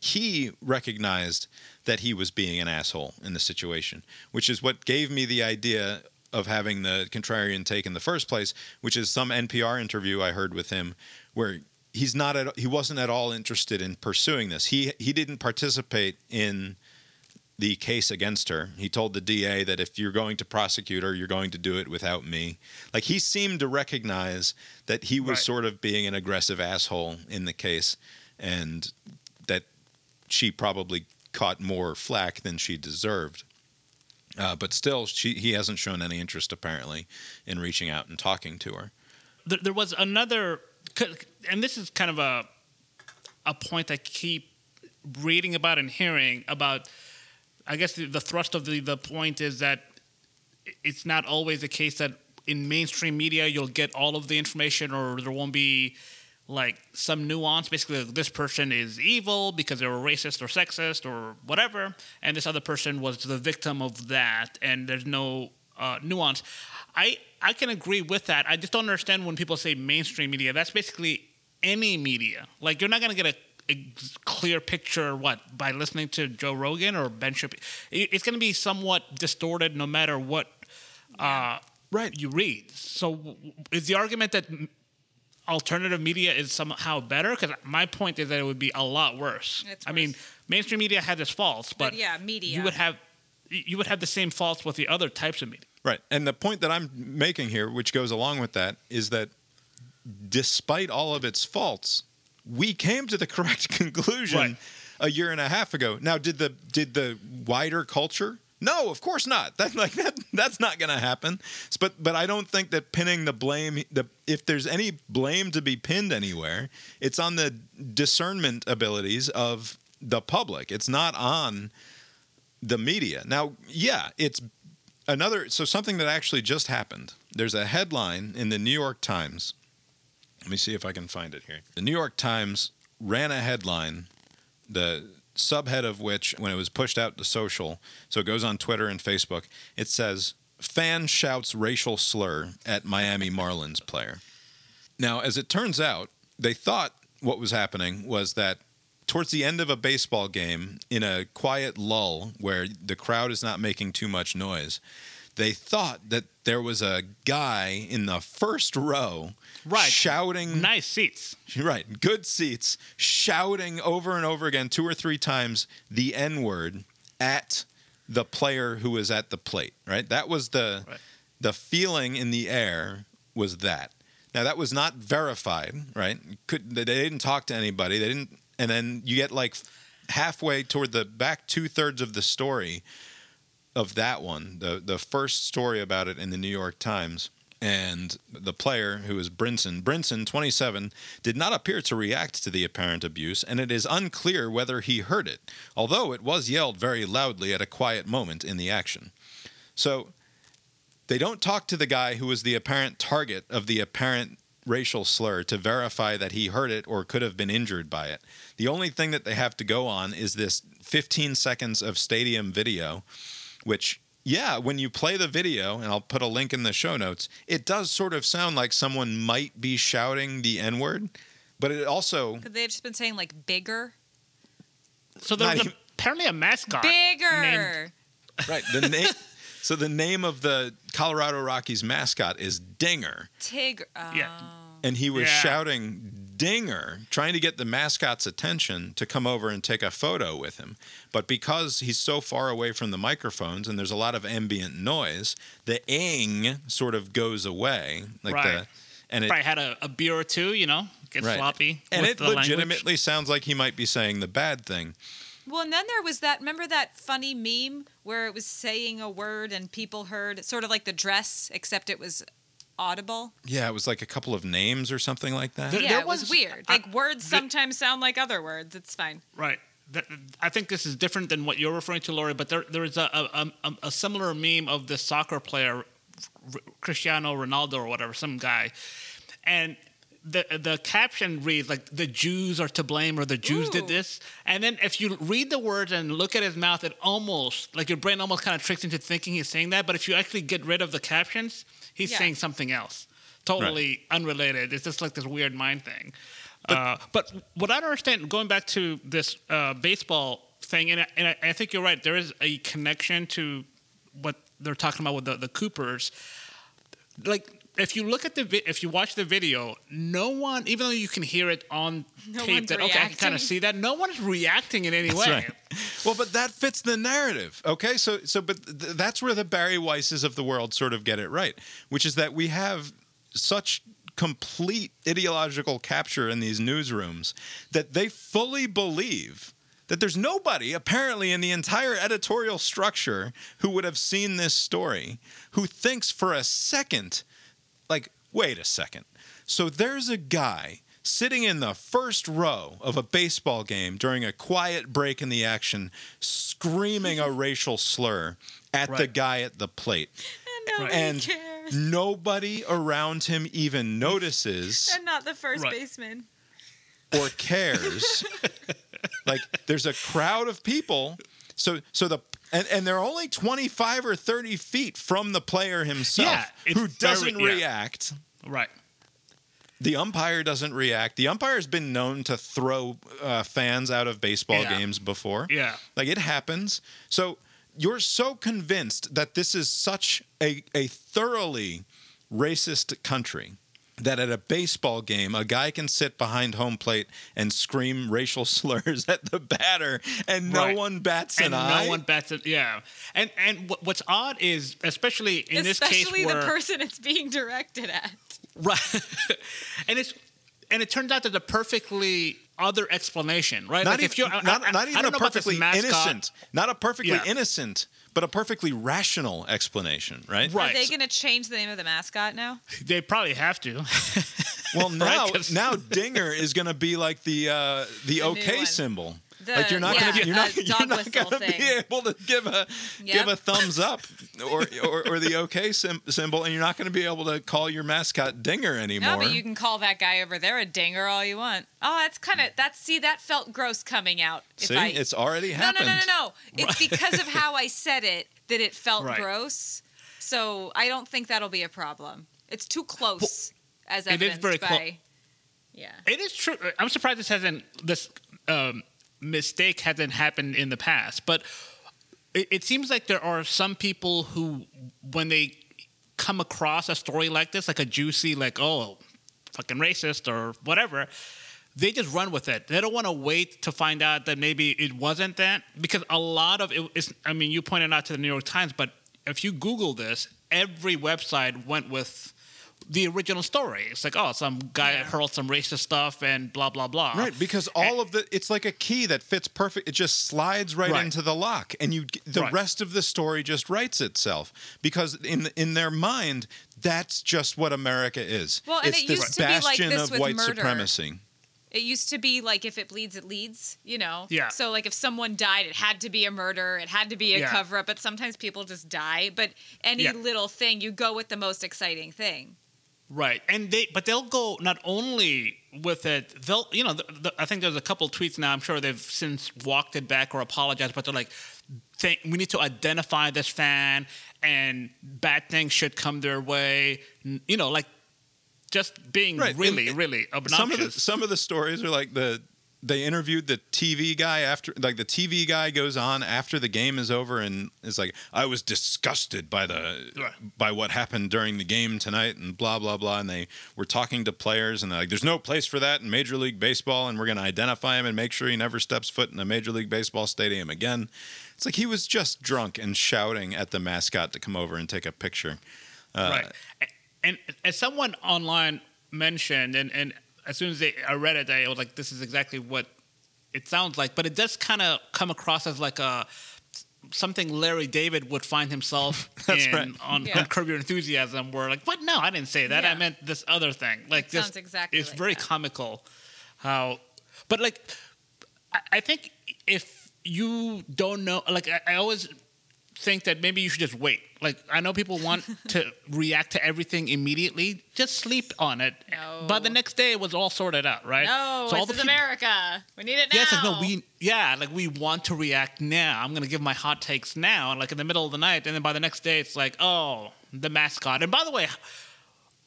he recognized that he was being an asshole in the situation, which is what gave me the idea of having the contrarian take in the first place, which is some NPR interview I heard with him where he's not at he wasn't at all interested in pursuing this. He he didn't participate in the case against her. He told the DA that if you're going to prosecute her, you're going to do it without me. Like he seemed to recognize that he was Right. sort of being an aggressive asshole in the case and she probably caught more flack than she deserved. Uh, but still, she, he hasn't shown any interest apparently in reaching out and talking to her. there, there was another, and this is kind of a a point I keep reading about and hearing about. I guess the, the thrust of the, the point is that it's not always the case that in mainstream media you'll get all of the information, or there won't be like some nuance. Basically, like, this person is evil because they were racist or sexist or whatever, and this other person was the victim of that, and there's no uh, nuance. I I can agree with that. I just don't understand when people say mainstream media. That's basically any media. Like you're not gonna get a, a clear picture what by listening to Joe Rogan or Ben Shapiro. It's gonna be somewhat distorted no matter what uh, Right. you read. So is the argument that alternative media is somehow better? Because my point is that it would be a lot worse. It's I mean, mainstream media had its faults, but, But yeah, media. You would have you would have the same faults with the other types of media. Right. And the point that I'm making here, which goes along with that, is that despite all of its faults, we came to the <laughs> correct conclusion Right. a year and a half ago. Now, did the did the wider culture? No, of course not. <laughs> That like that that's not going to happen. But but I don't think that pinning the blame the if there's any blame to be pinned anywhere, it's on the discernment abilities of the public. It's not on the media. Now, yeah, it's another so something that actually just happened. There's a headline in the New York Times. Let me see if I can find it here. The New York Times ran a headline, the subhead of which, when it was pushed out to social, so it goes on Twitter and Facebook, it says, Fan shouts racial slur at Miami Marlins player. Now, as it turns out, they thought what was happening was that towards the end of a baseball game, in a quiet lull where the crowd is not making too much noise, they thought that there was a guy in the first row Right. shouting Nice seats. <laughs> Right. Good seats, shouting over and over again, two or three times, the N word at the player who was at the plate. Right. That was the Right. the feeling in the air was that. Now that was not verified. Right. Could they didn't talk to anybody. They didn't. And then you get like halfway toward the back two thirds of the story of that one, the the first story about it in the New York Times, and the player who is Brinson, Brinson, 27, did not appear to react to the apparent abuse, and it is unclear whether he heard it, although it was yelled very loudly at a quiet moment in the action. So they don't talk to the guy who was the apparent target of the apparent racial slur to verify that he heard it or could have been injured by it. The only thing that they have to go on is this 15 seconds of stadium video, which, yeah, when you play the video, and I'll put a link in the show notes, it does sort of sound like someone might be shouting the N word, but it also. Could they have just been saying like bigger? So there was a, even- apparently a mascot. Bigger. named- Right. The name. So the name of the Colorado Rockies mascot is Dinger. Tig. Oh. Yeah. and he was Yeah. shouting dinger trying to get the mascot's attention to come over and take a photo with him but because he's so far away from the microphones and there's a lot of ambient noise the ing sort of goes away like Right. the and it Probably had a, a beer or two, you know, get Right. sloppy. and with it the language. legitimately sounds like he might be saying the bad thing Well, and then there was that. Remember that funny meme where it was saying a word and people heard, sort of like the dress, except it was audible. yeah it was like a couple of names or something like that There- yeah, there it was, was- weird. I- Like words the- sometimes sound like other words. It's fine. Right. I think this is different than what you're referring to, Lori. But there, there is a, a, a, a similar meme of this soccer player, Cristiano Ronaldo or whatever, some guy, and the the caption reads like the Jews are to blame or the Jews did this. And then if you read the words and look at his mouth, it almost like your brain almost kind of tricks into thinking he's saying that. But if you actually get rid of the captions, he's Yeah. saying something else, totally unrelated. It's just like this weird mind thing. Uh, but what I don't understand, going back to this uh, baseball thing, and, I, and I, I think you're right, there is a connection to what they're talking about with the, the Coopers. Like, if you look at the vi- if you watch the video, no one, even though you can hear it on No tape, one's that okay, I can kind of see that. No one's reacting in any way. Right. Well, but that fits the narrative. Okay, so so but th- that's where the Bari Weisses of the world sort of get it right, which is that we have such complete ideological capture in these newsrooms that they fully believe that there's nobody apparently in the entire editorial structure who would have seen this story who thinks for a second like wait a second so there's a guy sitting in the first row of a baseball game during a quiet break in the action screaming a racial slur at the guy at the plate And nobody and cares. nobody around him even notices And not the first Right. baseman. or cares. <laughs> like there's a crowd of people. So so the and, and they're only 25 or 30 feet from the player himself Yeah, who doesn't very- yeah. react. Right. The umpire doesn't react. The umpire's been known to throw uh, fans out of baseball Yeah. games before. Yeah. Like it happens. So you're so convinced that this is such a, a thoroughly racist country that at a baseball game, a guy can sit behind home plate and scream racial <laughs> slurs at the batter, and no Right. one bats and an eye. no one bats it. Yeah, and and what's odd is, especially in this case, Especially where the person it's being directed at. right, <laughs> and it's and it turns out that the perfectly other explanation, right? not like even, if you're not, I- not I even don't a know about this perfectly innocent, not a perfectly Yeah. innocent, but a perfectly rational explanation, right? Right. Are they going to change the name of the mascot now? <laughs> They probably have to. Well, <laughs> now <laughs> 'Cause- now Dinger is going to be like the uh, the new OK symbol. The- like you're not yeah, going to you're not, you're not going to be able to give a give a thumbs up <laughs> or or, or the OK sim- symbol, and you're not going to be able to call your mascot Dinger anymore. No, but you can call that guy over there a dinger all you want. Oh, that's kind of that's see that felt gross coming out. If See, I, it's already no, happened. no, no, no, no. <laughs> It's because of how I said it that it felt Right. gross. So I don't think that'll be a problem. It's too close as it is evidenced very by. clo- yeah. It is true. I'm surprised this hasn't this um, mistake hasn't happened in the past, but it, it seems like there are some people who, when they come across a story like this, like a juicy, like oh, fucking racist or whatever, they just run with it. They don't want to wait to find out that maybe it wasn't that because a lot of it is. I mean, you pointed out to the New York Times, but if you Google this, every website went with the original story. It's like, oh, some guy Yeah. hurled some racist stuff and blah blah blah. Right, because all of the it's like a key that fits perfect. It just slides right, Right. into the lock, and you the Right. rest of the story just writes itself because in in their mind that's just what America is. Well, and it's it this used to be like this of with white murder. supremacy. It used to be like if it bleeds, it leads, you know? Yeah. So, like, if someone died, it had to be a murder, it had to be a Yeah. cover up, but sometimes people just die. But any Yeah. little thing, you go with the most exciting thing. Right, and they but they'll go not only with it. They'll you know the, the, I think there's a couple tweets now. I'm sure they've since walked it back or apologized, but they're like, think, we need to identify this fan, and bad things should come their way. You know, like just being Right, really, and really obnoxious. Some of the some of the stories are like the they interviewed the TV guy after like the TV guy goes on after the game is over and is like I was disgusted by the by what happened during the game tonight and blah blah blah and they were talking to players and they're like there's no place for that in Major League Baseball and we're going to identify him and make sure he never steps foot in a Major League Baseball stadium again. It's like he was just drunk and shouting at the mascot to come over and take a picture. Uh, right. And as someone online mentioned, and, and as soon as they, I read it, I was like, this is exactly what it sounds like. But it does kind of come across as like a something Larry David would find himself <laughs> That's in right. on, Yeah. on Curb Your Enthusiasm, where like, what? No, I didn't say that. I meant this other thing. Like It this, sounds exactly It's like very that. comical how, but like, I, I think if you don't know, like, I, I always think that maybe you should just wait. Like I know people want <laughs> to react to everything immediately. Just sleep on it. No. By the next day, it was all sorted out, right? No, So all the is America. We need it now. Yes, like no, we yeah, like we want to react now. I'm gonna give my hot takes now, like in the middle of the night, and then by the next day, it's like, oh, the mascot. And by the way,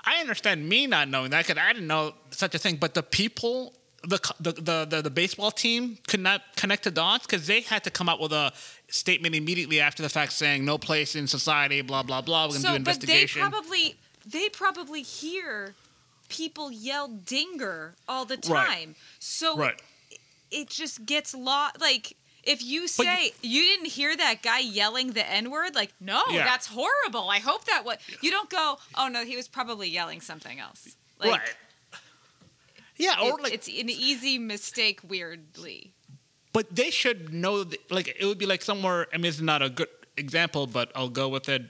I understand me not knowing that because I didn't know such a thing. But the people, the the the the, baseball team could not connect the dots because they had to come up with a statement immediately after the fact saying no place in society, blah blah blah. We're gonna do so, but they probably they probably hear people yell "dinger" all the time. Right. So right. it just gets lost. Like if you But you- say you, didn't hear that guy yelling the n word, like no, Yeah. that's horrible. I hope that what you don't go. Oh no, he was probably yelling something else. Like, right. Yeah, or it- like it's an easy mistake. Weirdly, But they should know, th- like, it would be like somewhere, I mean, it's not a good example, but I'll go with it.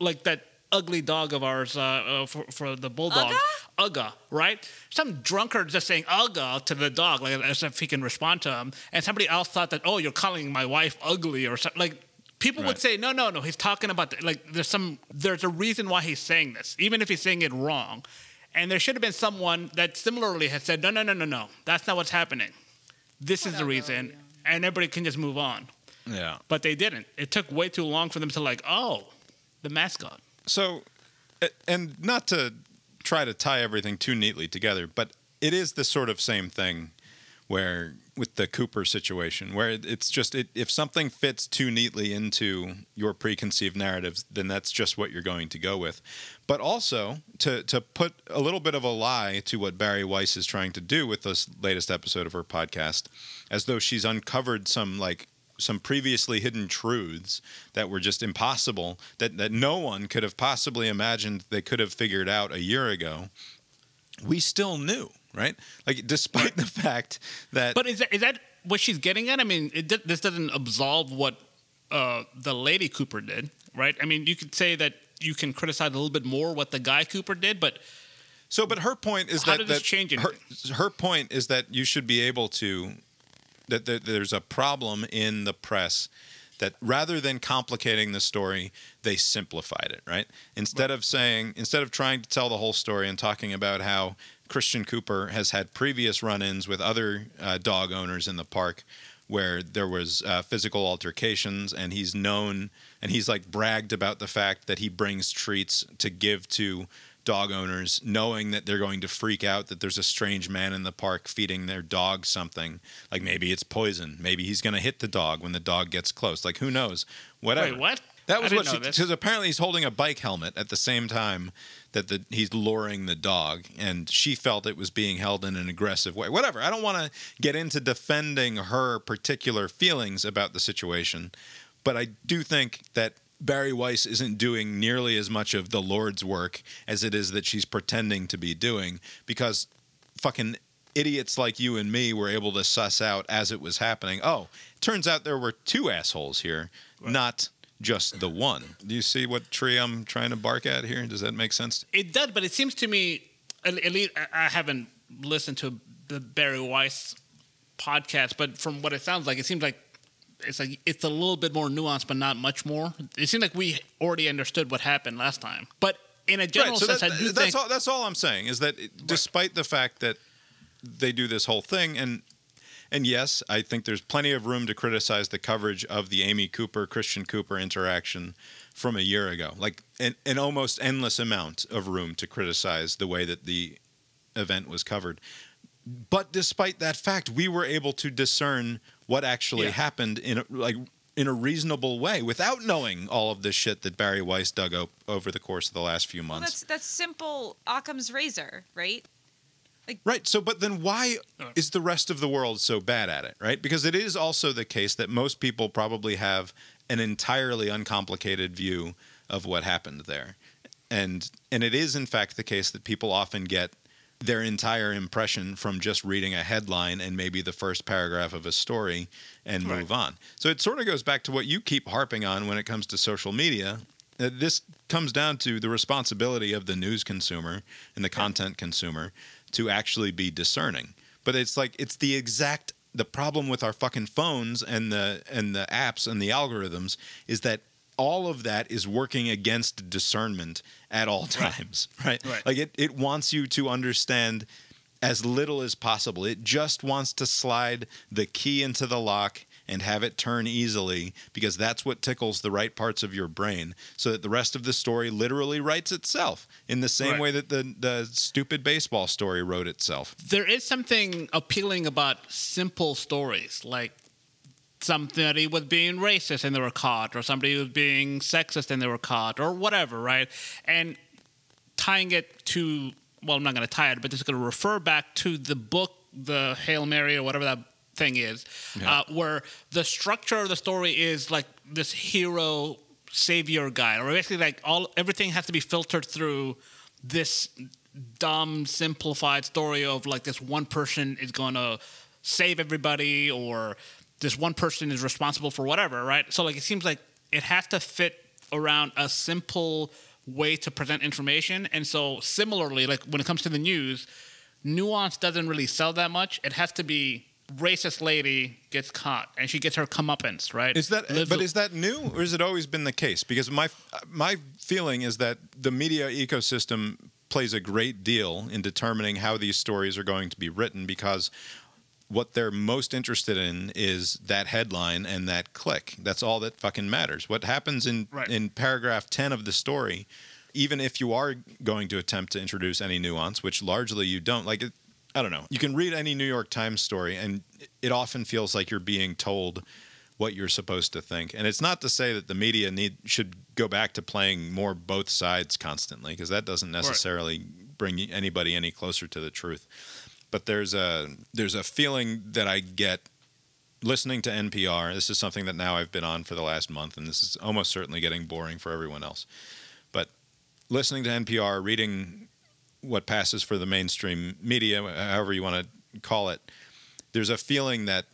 Like that ugly dog of ours uh, uh, for, for the bulldog. Ugga, right? Some drunkard just saying Ugga to the dog, like, as if he can respond to him. And somebody else thought that, oh, you're calling my wife ugly or something. Like, people would say, no, no, no, he's talking about, the, like, there's some, there's a reason why he's saying this, even if he's saying it wrong. And there should have been someone that similarly had said, no, no, no, no, no, that's not what's happening this is the reason, and everybody can just move on. yeah. But they didn't. It took way too long for them to like, oh, the mascot. So, and not to try to tie everything too neatly together, but it is the sort of same thing where with the Cooper situation, where it's just it, if something fits too neatly into your preconceived narratives, then that's just what you're going to go with. But also to to put a little bit of a lie to what Bari Weiss is trying to do with this latest episode of her podcast, as though she's uncovered some like some previously hidden truths that were just impossible that that no one could have possibly imagined they could have figured out a year ago we still knew, right? Like, despite the fact that. But is that, is that what she's getting at? I mean, it, this doesn't absolve what uh, the lady Cooper did, right? I mean, you could say that you can criticize a little bit more what the guy Cooper did, but so, but her point is How that. did this that change her, her point is that you should be able to. That there, there's a problem in the press that rather than complicating the story, they simplified it, right? Instead of saying, instead of trying to tell the whole story and talking about how Christian Cooper has had previous run ins with other uh, dog owners in the park where there was uh, physical altercations and he's known and he's like bragged about the fact that he brings treats to give to dog owners knowing that they're going to freak out that there's a strange man in the park feeding their dog something. Like maybe it's poison. Maybe he's going to hit the dog when the dog gets close. Like who knows? Whatever. Wait, what? that was what she know this. because apparently he's holding a bike helmet at the same time that the, he's luring the dog and she felt it was being held in an aggressive way. Whatever i don't want to get into defending her particular feelings about the situation but i do think that bari weiss isn't doing nearly as much of the lord's work as it is that she's pretending to be doing because fucking idiots like you and me were able to suss out as it was happening. Oh turns out there were two assholes here not just the one. Do you see what tree i'm trying to bark at here? Does that make sense? It does, but it seems to me, at, least I haven't listened to the Bari Weiss podcast, but from what it sounds like, it seems like it's like it's a little bit more nuanced, but not much more. It seems like we already understood what happened last time, but in a general right, so sense, that- I do that's think all that's all i'm saying is that it- despite the fact that they do this whole thing and and yes i think there's plenty of room to criticize the coverage of the amy cooper christian cooper interaction from a year ago like an, an almost endless amount of room to criticize the way that the event was covered but despite that fact we were able to discern what actually Yeah. happened in a, like in a reasonable way without knowing all of this shit that Bari Weiss dug up over the course of the last few Well, months. that's that's simple Occam's razor, right? Right. So, but then why is the rest of the world so bad at it, right? Because it is also the case that most people probably have an entirely uncomplicated view of what happened there. And and it is in fact the case that people often get their entire impression from just reading a headline and maybe the first paragraph of a story and move on. So it sort of goes back to what you keep harping on when it comes to social media. Uh, This comes down to the responsibility of the news consumer and the content consumer to actually be discerning. But it's like it's the exact the problem with our fucking phones and the and the apps and the algorithms is that all of that is working against discernment at all times, <laughs> right? Right. Like it it wants you to understand as little as possible. It just wants to slide the key into the lock and have it turn easily because that's what tickles the right parts of your brain so that the rest of the story literally writes itself in the same Right. way that the, the stupid baseball story wrote itself. there is something appealing about simple stories, like somebody was being racist and they were caught, or somebody was being sexist and they were caught, or whatever, right? And tying it to, well, I'm not going to tie it, but just going to refer back to the book, the Hail Mary, or whatever that thing is, uh, where the structure of the story is like this hero savior guy, or basically like all everything has to be filtered through this dumb simplified story of like this one person is to save everybody or this one person is responsible for whatever right? So like it seems like it has to fit around a simple way to present information. And so similarly like when it comes to the news nuance doesn't really sell that much. It has to be racist lady gets caught and she gets her comeuppance right Is that Lives but is that new or has it always been the case? Because my my feeling is that the media ecosystem plays a great deal in determining how these stories are going to be written because what they're most interested in is that headline and that click. That's all that fucking matters. What happens in Right. in paragraph 10 of the story, even if you are going to attempt to introduce any nuance, which largely you don't, like it, I don't know. You can read any New York Times story, and it often feels like you're being told what you're supposed to think. And it's not to say that the media need should go back to playing more both sides constantly, because that doesn't necessarily bring anybody any closer to the truth. But there's a there's a feeling that I get listening to NPR. This is something that now I've been on for the last month, and this is almost certainly getting boring for everyone else. But listening to NPR, reading what passes for the mainstream media, however you want to call it, there's a feeling that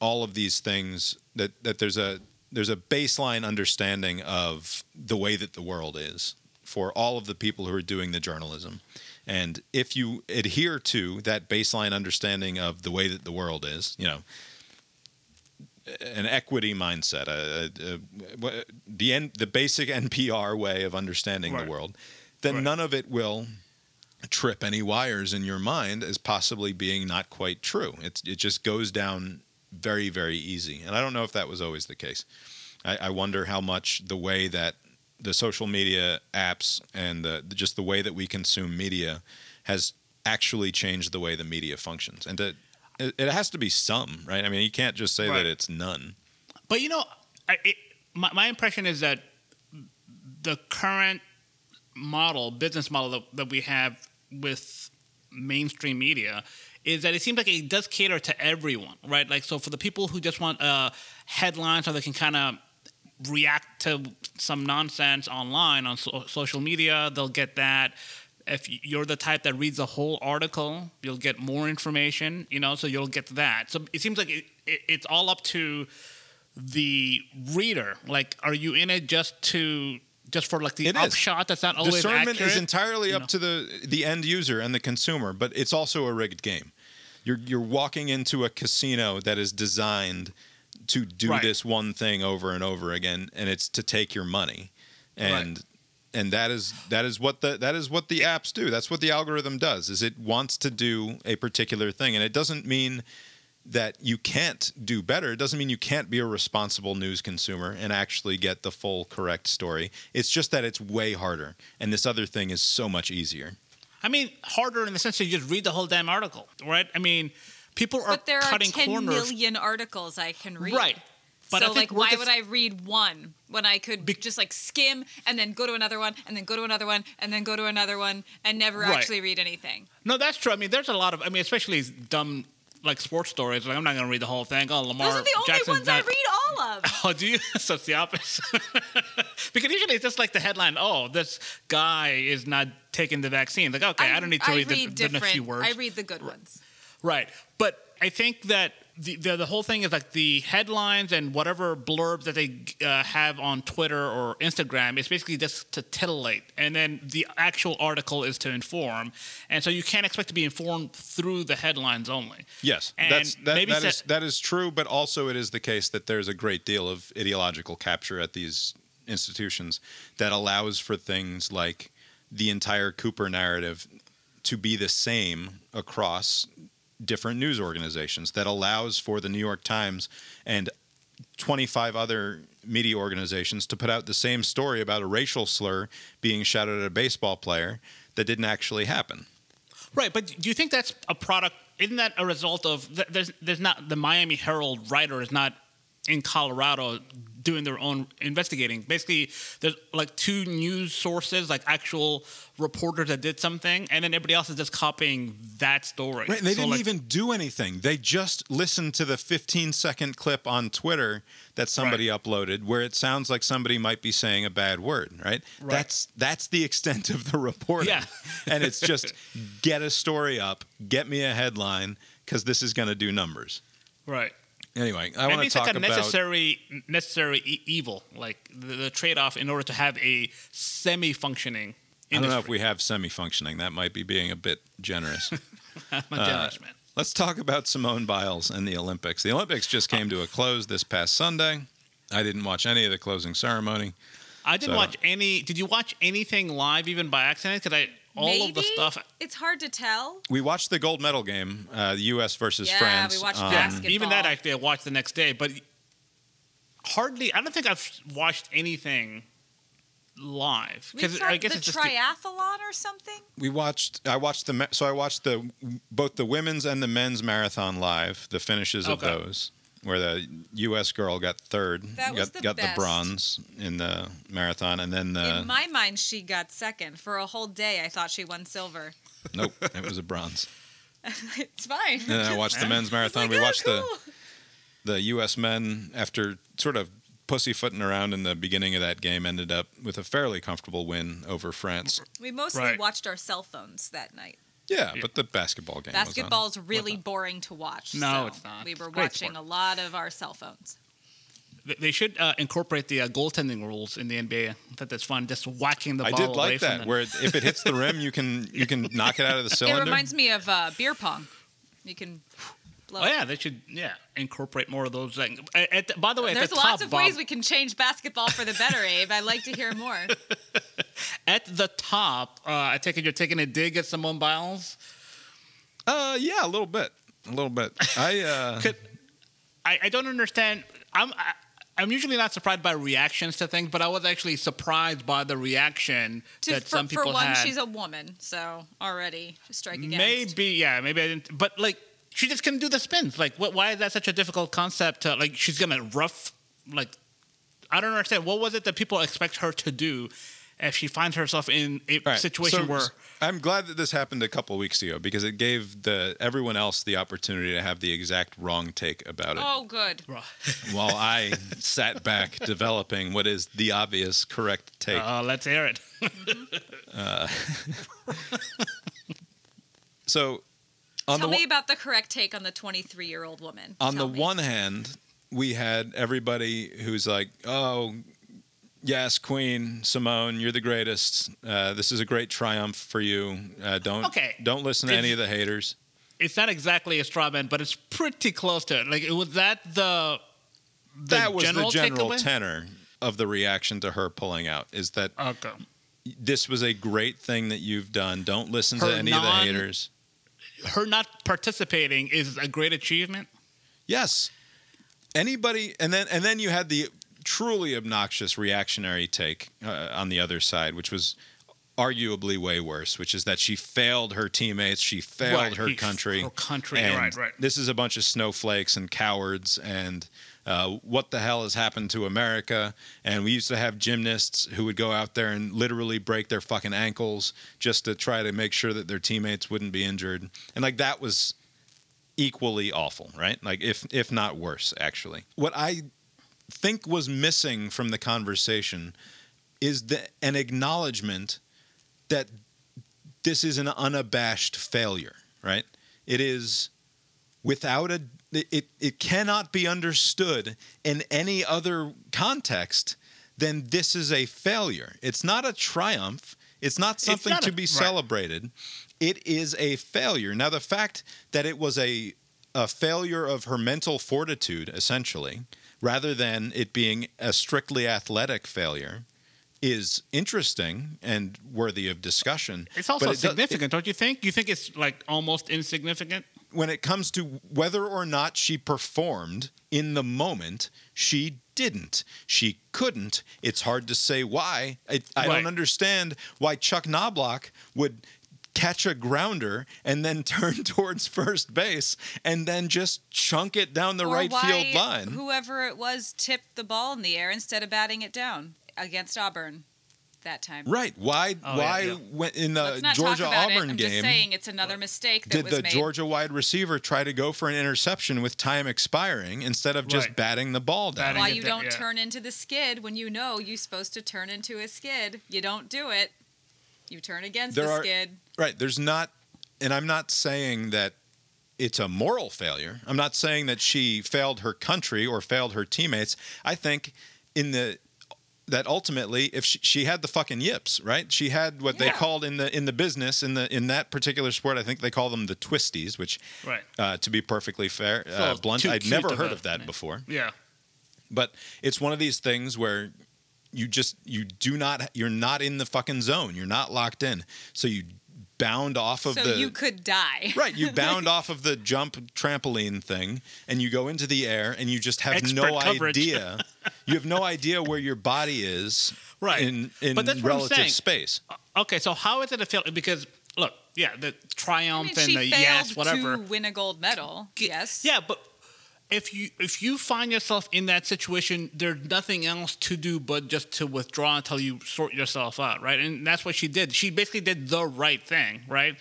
all of these things that that there's a there's a baseline understanding of the way that the world is for all of the people who are doing the journalism. And if you adhere to that baseline understanding of the way that the world is, you know, an equity mindset, a, a, a, the N, the basic NPR way of understanding Right. the world, then Right. none of it will trip any wires in your mind as possibly being not quite true. It's it just goes down very very easy, and I don't know if that was always the case. I, I wonder how much the way that the social media apps and the, just the way that we consume media has actually changed the way the media functions, and to, it, it has to be some, right? I mean, you can't just say Right. that it's none. But you know, I, it, my, my impression is that the current model, business model that, that we have with mainstream media, is that it seems like it does cater to everyone, right? Like, so for the people who just want uh, headlines so they can kind of react to some nonsense online on so- social media, they'll get that. If you're the type that reads the whole article, you'll get more information, you know, so you'll get that. So it seems like it, it, it's all up to the reader. Like, are you in it just to just for like the It is. upshot that's not always Discernment accurate? is entirely up know? to the the end user and the consumer, but it's also a rigged game. You're you're walking into a casino that is designed to do Right. this one thing over and over again, and it's to take your money, and and that is that is what the that is what the apps do. That's what the algorithm does. Is it wants to do a particular thing, and it doesn't mean that you can't do better. It doesn't mean you can't be a responsible news consumer and actually get the full correct story. It's just that it's way harder, and this other thing is so much easier. I mean, harder in the sense that you just read the whole damn article, right? I mean, people are But there are cutting 10 corners. million articles I can read. Right. But so, I like, why just- would I read one when I could Be- just like skim and then go to another one and then go to another one and then go to another one and never Right. actually read anything? No, that's true. I mean, there's a lot of. I mean, especially dumb like sports stories. Like I'm not gonna read the whole thing. Oh, Lamar Those are the only Jackson's ones I read all of. <laughs> Oh, do you? <laughs> so it's the opposite. <laughs> because usually it's just like the headline. Oh, this guy is not taking the vaccine. Like, okay, I, don't need to I read, the, read the, the different. few words. I read the good ones. Right. But I think that the, the the whole thing is like the headlines and whatever blurbs that they uh, have on Twitter or Instagram is basically just to titillate, and then the actual article is to inform, and so you can't expect to be informed through the headlines only. Yes, And that's that, maybe that is that is true, but also it is the case that there's a great deal of ideological capture at these institutions that allows for things like the entire Cooper narrative to be the same across different news organizations that allows for the New York Times and 25 other media organizations to put out the same story about a racial slur being shouted at a baseball player that didn't actually happen. Right, but do you think that's a product? Isn't that a result of there's there's not the Miami Herald writer is not in Colorado doing their own investigating. Basically, there's like two news sources, like actual reporters that did something, and then everybody else is just copying that story. Right, they So, didn't like- even do anything. They just listened to the 15 second clip on Twitter that somebody uploaded where it sounds like somebody might be saying a bad word, Right? right? That's that's the extent of the reporting. Yeah. <laughs> and it's just get a story up, get me a headline cuz this is going to do numbers. right. Anyway, I want to talk like a about necessary necessary e- evil, like the, the trade off in order to have a semi functioning. I don't know if we have semi-functioning. That might be being a bit generous. <laughs> I'm a uh, jealous man. Let's talk about Simone Biles and the Olympics. The Olympics just came to a close this past Sunday. I didn't watch any of the closing ceremony. I didn't So- watch any. Did you watch anything live, even by accident? Because I all Maybe of the stuff. it's hard to tell. We watched the gold medal game, uh, the U.S. versus Yeah, France. we watched um, that. Basketball. even that actually I watched the next day, but hardly. I don't think I've watched anything live? We saw I guess the it's just triathlon or something. We watched. I watched the. me- So I watched the both the women's and the men's marathon live. The finishes of those, where the U.S. girl got third, That got was the got best. the bronze in the marathon, and then the In my mind, she got second. For a whole day, I thought she won silver. nope, it was a bronze. <laughs> it's fine. And then I watched the men's marathon. Like, we oh, watched cool. the the U.S. men after sort of pussyfooting around in the beginning of that game, ended up with a fairly comfortable win over France. We mostly Right. watched our cell phones that night. Yeah, but the basketball game. was on. Basketball's really boring to watch. No, so it's not. We were watching sport. a lot of our cell phones. They- They should uh, incorporate the uh, goaltending rules in the NBA. I thought that's fun, just whacking the I ball did away like from that, them. where if it hits the rim, you can you can knock it out of the cylinder. It reminds me of uh, beer pong. You can blow. Oh yeah, they should yeah incorporate more of those things. At, at- by the way, at There's the lots top, of Bob, ways we can change basketball for the better, <laughs> Abe. I'd like to hear more. <laughs> at the top, uh, I take it you're taking a dig at Simone Biles. Uh, yeah, a little bit, a little bit. I <laughs> uh, Could, I, I don't understand. I'm I, I'm usually not surprised by reactions to things, but I was actually surprised by the reaction To, that for, some people had. for one, had. she's a woman, so already strike against. Maybe, yeah, maybe I didn't. But like, she just couldn't do the spins. Like, what? Why is that such a difficult concept? To, like, she's gonna rough. Like, I don't understand. What was it that people expect her to do if she finds herself in a all right, situation so where? I'm glad that this happened a couple weeks ago because it gave the everyone else the opportunity to have the exact wrong take about it, Oh, good. <laughs> while I sat back <laughs> developing what is the obvious correct take. Uh, let's hear it. <laughs> so, on Tell the me one- about the correct take on the 23 year old woman. on Tell the me. one hand, we had everybody who's like, "Oh, yes, Queen Simone, you're the greatest. Uh, this is a great triumph for you. Uh, don't Okay. don't listen to It's- any of the haters." It's not exactly a straw man, but it's pretty close to it. Like, was that the, the that was general the general takeaway? tenor of the reaction to her pulling out. Is that Okay. this was a great thing that you've done. Don't listen Her to any of the haters. Her not participating is a great achievement. Yes. Anybody, and then and then you had the truly obnoxious reactionary take uh, on the other side, which was arguably way worse, which is that she failed her teammates, she failed Right, her he- country, her country, and right, right. This is a bunch of snowflakes and cowards, and uh, what the hell has happened to America? And we used to have gymnasts who would go out there and literally break their fucking ankles just to try to make sure that their teammates wouldn't be injured, and like that was equally awful, right? Like if if not worse, actually. What I think was missing from the conversation is the an acknowledgement that this is an unabashed failure, right? It is without a it it cannot be understood in any other context than this is a failure. It's not a triumph. It's not something not to a- be right. celebrated. It is a failure. Now the fact that it was a a failure of her mental fortitude essentially rather than it being a strictly athletic failure is interesting and worthy of discussion. It's also But it does- significant, don't you think? You think it's like almost insignificant? When it comes to whether or not she performed in the moment, she didn't. She couldn't. It's hard to say why. I, I Right. don't understand why Chuck Knoblauch would catch a grounder and then <laughs> turn towards first base and then just chunk it down the or right why field line. Whoever it was tipped the ball in the air instead of batting it down against Auburn that time. Right. Why Oh, why yeah. when in the Georgia Auburn it. I'm game just saying it's another mistake that did was the made. Georgia wide receiver try to go for an interception with time expiring instead of just Right. batting the ball down? Batting Why you down, don't yeah. turn into the skid when you know you're supposed to turn into a skid. You don't do it. You turn against There the are- skid. Right. There's not, and I'm not saying that it's a moral failure. I'm not saying that she failed her country or failed her teammates. I think in the that ultimately, if she, she had the fucking yips, right? She had what they called in the in the business in the in that particular sport. I think they call them the twisties, which, Right. uh, to be perfectly fair, uh, blunt, I'd never heard of that before. Yeah. But it's one of these things where you just you do not you're not in the fucking zone. You're not locked in. So you bound off of So the you could die. Right, you <laughs> bound off of the jump trampoline thing and you go into the air and you just have Expert no coverage. idea. <laughs> You have no idea where your body is Right. in in But that's what I'm relative saying. space. Uh, okay, so how is it a failure? Because look, yeah, the I triumph mean, and she the yes, whatever. to win a gold medal. G- Yes. Yeah, but if you if you find yourself in that situation, there's nothing else to do but just to withdraw until you sort yourself out, right? And that's what she did. She basically did the right thing, right?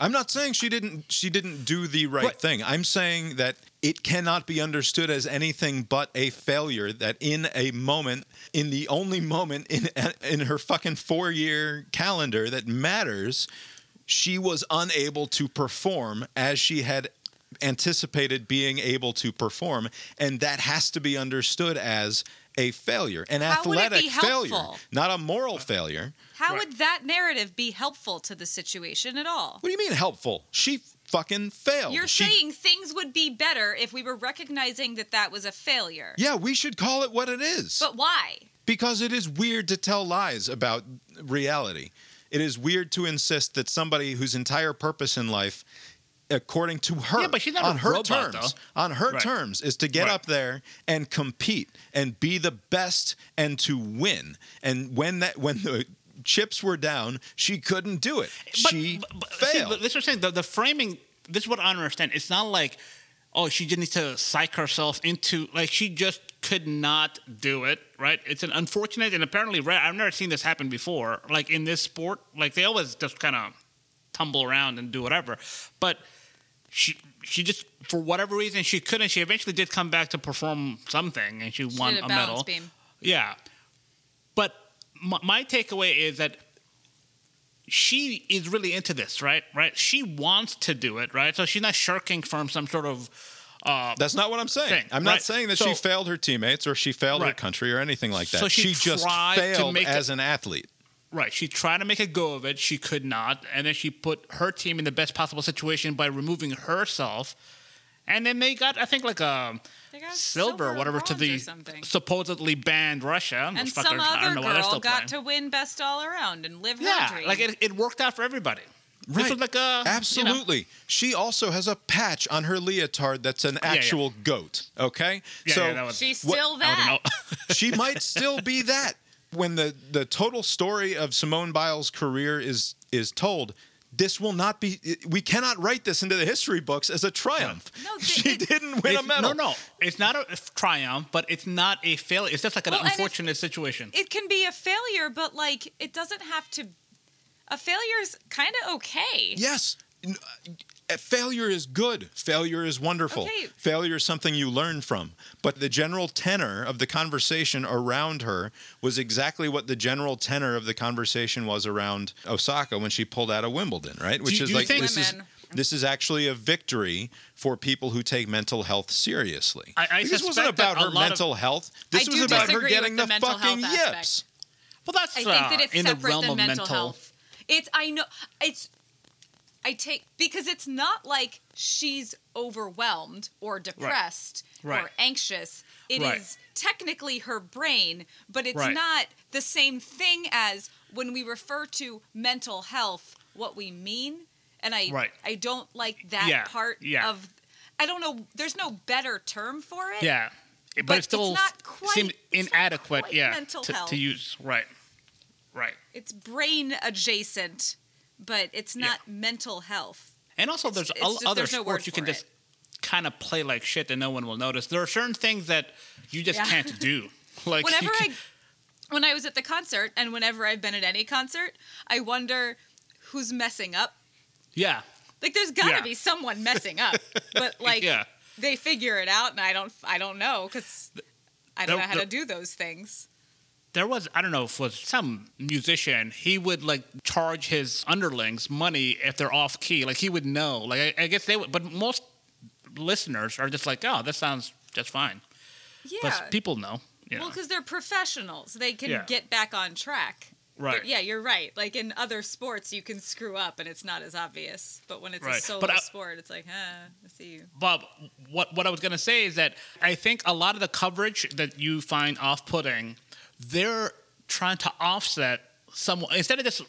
I'm not saying she didn't she didn't do the right, Right. thing. I'm saying that it cannot be understood as anything but a failure that in a moment in the only moment in in her fucking 4-year calendar that matters she was unable to perform as she had anticipated being able to perform and that has to be understood as a failure an How athletic failure not a moral failure How Right. would that narrative be helpful to the situation at all? what do you mean helpful she fucking failed You're She- saying things would be better if we were recognizing that that was a failure. Yeah, we should call it what it is. But why? because it is weird to tell lies about reality. It is weird to insist that somebody whose entire purpose in life, according to her, Yeah, but she's not on her robot, terms, though. on her Right. terms, is to get Right. up there and compete and be the best and to win. And when that when the chips were down, she couldn't do it. she but- but- failed. but this is saying the, the framing. This is what I understand. It's not like, oh, she just needs to psych herself into like she just could not do it. Right? It's an unfortunate and apparently rare. I've never seen this happen before. Like in this sport, like they always just kind of tumble around and do whatever. But she she just for whatever reason she couldn't. She eventually did come back to perform something and she, She won did a a medal. beam. Yeah. But my, my takeaway is that she is really into this, right? Right? She wants to do it, right? So she's not shirking from some sort of uh, That's not what I'm saying. thing, I'm not saying that So- she failed her teammates or she failed her country or anything like that. So she just tried to failed make as it- an athlete. Right. She tried to make a go of it. She could not, and then she put her team in the best possible situation by removing herself. And then they got, I think, like a They got silver, or whatever to the supposedly banned Russia. And some fuckers, I other don't know why girl still got playing. to win best all around and live her Yeah, dream. like it, it worked out for everybody. This Right. was like a you know- Absolutely. She also has a patch on her leotard that's an yeah. actual goat. Okay? Yeah, so yeah, that was- She's still I that. don't <laughs> <laughs> she might still be that. When the, the total story of Simone Biles' career is is told, this will not be we cannot write this into the history books as a triumph. No, <laughs> th- she it- didn't win a medal. No, no, it's not a triumph, but it's not a failure. It's just like an Well, unfortunate situation. it can be a failure, but like it doesn't have to. A failure is kind of okay. Yes. N- uh, Failure is good. Failure is wonderful. Okay. Failure is something you learn from. But the general tenor of the conversation around her was exactly what the general tenor of the conversation was around Osaka when she pulled out of Wimbledon, right? Which you- is do like think- this is this is actually a victory for people who take mental health seriously. I- I this wasn't about her lot of- mental health. This I was about her getting the, the fucking health aspect. yips. well, that's I uh, think that it's in the separate realm than of mental, mental health. It's I know it's I take because it's not like she's overwhelmed or depressed Right. or anxious. It is Right. technically her brain, but it's Right. not the same thing as when we refer to mental health what we mean. And I Right. I don't like that Yeah, part yeah. of I don't know there's no better term for it. Yeah, but, But it still it's not seemed not inadequate. yeah, mental to, health. to use right, right. It's brain adjacent, but it's Yeah. not mental health. And also, there's it's just- other there's no sports you can just kind of play like shit and no one will notice. There are certain things that you just Yeah. can't do. <laughs> Like whenever I when I was at the concert and whenever I've been at any concert, I wonder who's messing up. yeah, Like there's got to Yeah. be someone messing up, <laughs> but like yeah. they figure it out and I don't I don't know cuz I don't There- know how there- to do those things. There was I don't know if it was some musician. He would like charge his underlings money if they're off key. Like he would know. Like I, I guess they would, but most listeners are just like, oh, this sounds just fine. Yeah. But people know. You well, cuz they're professionals. They can Yeah. get back on track. Right. But yeah, you're right. Like in other sports, you can screw up and it's not as obvious. But when it's a solo I- uh, sport, it's like, huh, I see you. Bob, what what I was gonna say is that I think a lot of the coverage that you find off-putting, they're trying to offset some instead of just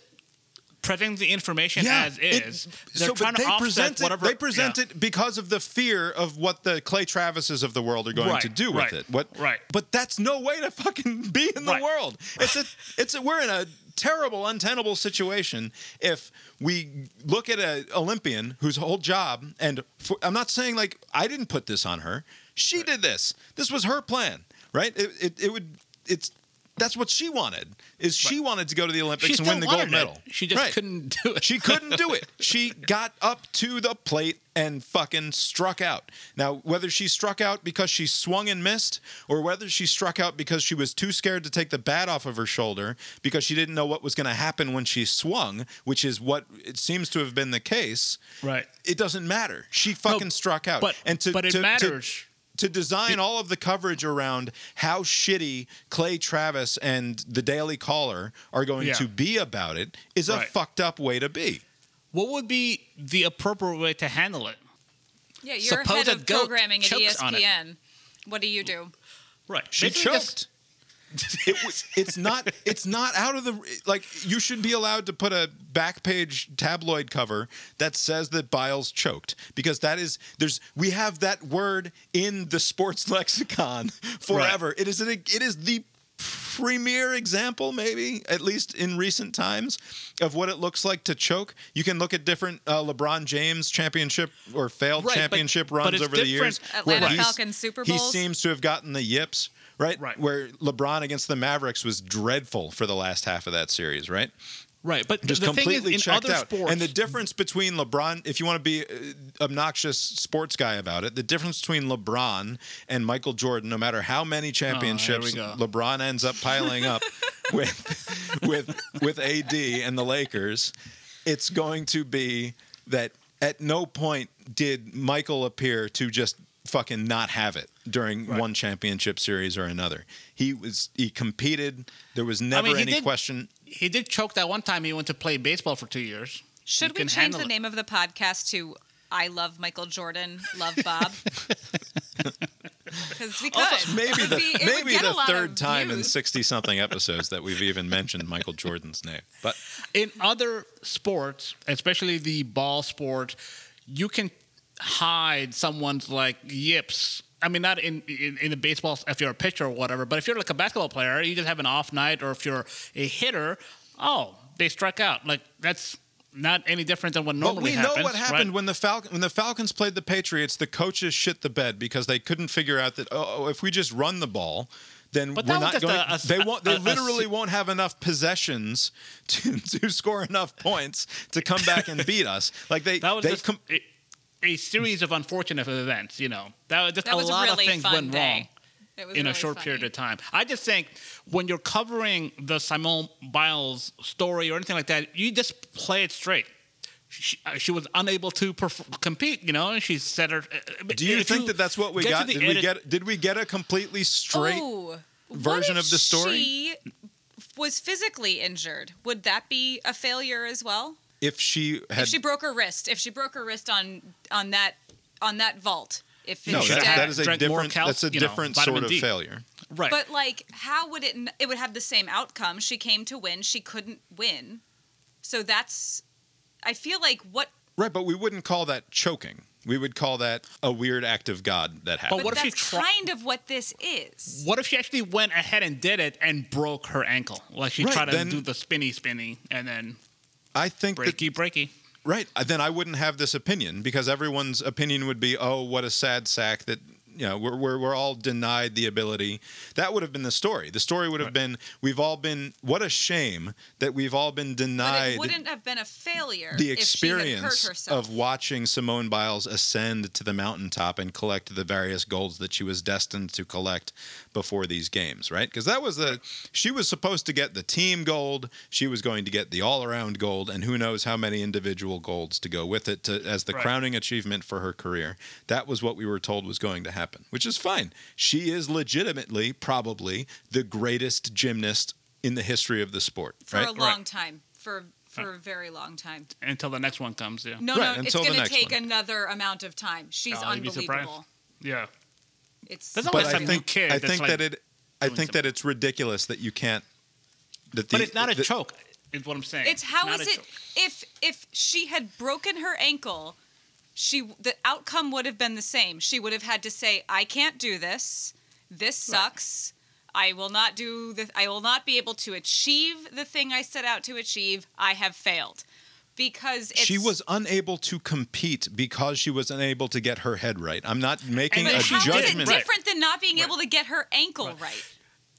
presenting the information as it- is. They're so, trying to they offset present it. whatever. They present yeah. it because of the fear of what the Clay Travises of the world are going Right, to do with right, it. What? right. But that's no way to fucking <laughs> be in the Right. world. It's a. It's a. We're in a terrible, untenable situation if we look at an Olympian whose whole job and for, I'm not saying like I didn't put this on her. She did this. This was her plan, right? It, it, it would. It's. That's what she wanted. Is she wanted to go to the Olympics and win the gold it. medal? She just Right. couldn't do it. She couldn't do it. <laughs> She got up to the plate and fucking struck out. Now, whether she struck out because she swung and missed, or whether she struck out because she was too scared to take the bat off of her shoulder because she didn't know what was going to happen when she swung, which is what it seems to have been the case. Right. It doesn't matter. She fucking struck out. but- and to, but it to- matters. to design all of the coverage around how shitty Clay Travis and the Daily Caller are going Yeah. to be about it is a Right. fucked up way to be. What would be the appropriate way to handle it? Yeah, you're head of programming at chokes on it. ESPN. What do you do? Right. She Basically just- choked. <laughs> it was, it's not it's not out of the like you should be allowed to put a back page tabloid cover that says that Biles choked because that is there's we have that word in the sports <laughs> lexicon forever. It is an, it is the premier example maybe at least in recent times of what it looks like to choke. You can look at different uh, LeBron James championship or failed Right, championship but runs it's over the years. Atlanta Falcons Super He seems to have gotten the yips, right? Right. Where LeBron against the Mavericks was dreadful for the last half of that series, right? Right. But Just the completely thing is, in checked other out. sports, And the difference between LeBron, if you want to be uh, obnoxious sports guy about it, the difference between LeBron and Michael Jordan, no matter how many championships go. LeBron ends up piling up <laughs> with with with AD and the Lakers, it's going to be that at no point did Michael appear to just fucking not have it during Right. one championship series or another. He was he competed. There was never mean, any did- question. he did choke that one time he went to play baseball for two years. Should You we change handle the it. name of the podcast to "I Love Michael Jordan, Love Bob"? <laughs> Because we could. Maybe the be- maybe the third of time in sixty something episodes that we've even mentioned Michael Jordan's name. But in other sports, especially the ball sport, you can hide someone's like yips. I mean, not in, in in the baseball if you're a pitcher or whatever, but if you're like a basketball player, you just have an off night, or if you're a hitter, oh, they struck out. Like that's not any different than what but normally we happens. know what happened right? when the Falcon when the Falcons played the Patriots. The coaches shit the bed because they couldn't figure out that oh, oh, if we just run the ball. Then But we're not going. a- a- they won't. They a- literally won't have enough possessions <laughs> to, to score enough points to come back and beat us. Like they, that was they just com- a, a series of unfortunate events. You know, that just That a was a lot really of things went day. wrong. It was in a short funny. period of time. I just think when you're covering the Simone Biles story or anything like that, you just play it straight. She, uh, she was unable to perf- compete, you know, and she said her. uh, do you if think that that's what we got? the Did we get? Did we get a completely straight? Oh, version of the story? She was physically injured. Would that be a failure as well? If she had if she broke her wrist, if she broke her wrist on on that on that vault, if no, should that, have that is a different. cal- that's a you know, different vitamin sort of D. failure. Right. But like, how would it? It would have the same outcome. She came to win. She couldn't win. So that's. I feel like what. Right, but we wouldn't call that choking. We would call that a weird act of God that happened. But what if she that's kind of what this is. what if she actually went ahead and did it and broke her ankle? Like she Right, tried to then- do the spinny spinny and then I think that breaky breaky. right. Then I wouldn't have this opinion because everyone's opinion would be, "Oh, what a sad sack that you know we're we're, we're all denied the ability." That would have been the story. The story would have been, "We've all been. What a shame that we've all been But denied." it wouldn't have been a failure the if she had hurt experience of watching Simone Biles ascend to the mountaintop and collect the various golds that she was destined to collect before these games, right? Because that was the she was supposed to get the team gold, she was going to get the all-around gold, and who knows how many individual golds to go with it to, as the Right. crowning achievement for her career. That was what we were told was going to happen, which is fine. She is legitimately probably the greatest gymnast in the history of the sport, for right? a long time. For for a very long time. Until the next one comes, yeah. No, Right, no, it's until the going to take one. another amount of time. She's Oh, you'd be surprised. unbelievable. Yeah. It's There's but always I think kid I that's think like that it I doing think that it's ridiculous that you can't. That But it's not a the- choke. Is what I'm saying. It's how Not is it choke. if if she had broken her ankle, she the outcome would have been the same. She would have had to say, "I can't do this. This sucks. I will not do the I will not be able to achieve the thing I set out to achieve. I have failed." Because it's, she was unable to compete because she was unable to get her head right. I'm not making And a But how is it judgment different than not being able to get her ankle right?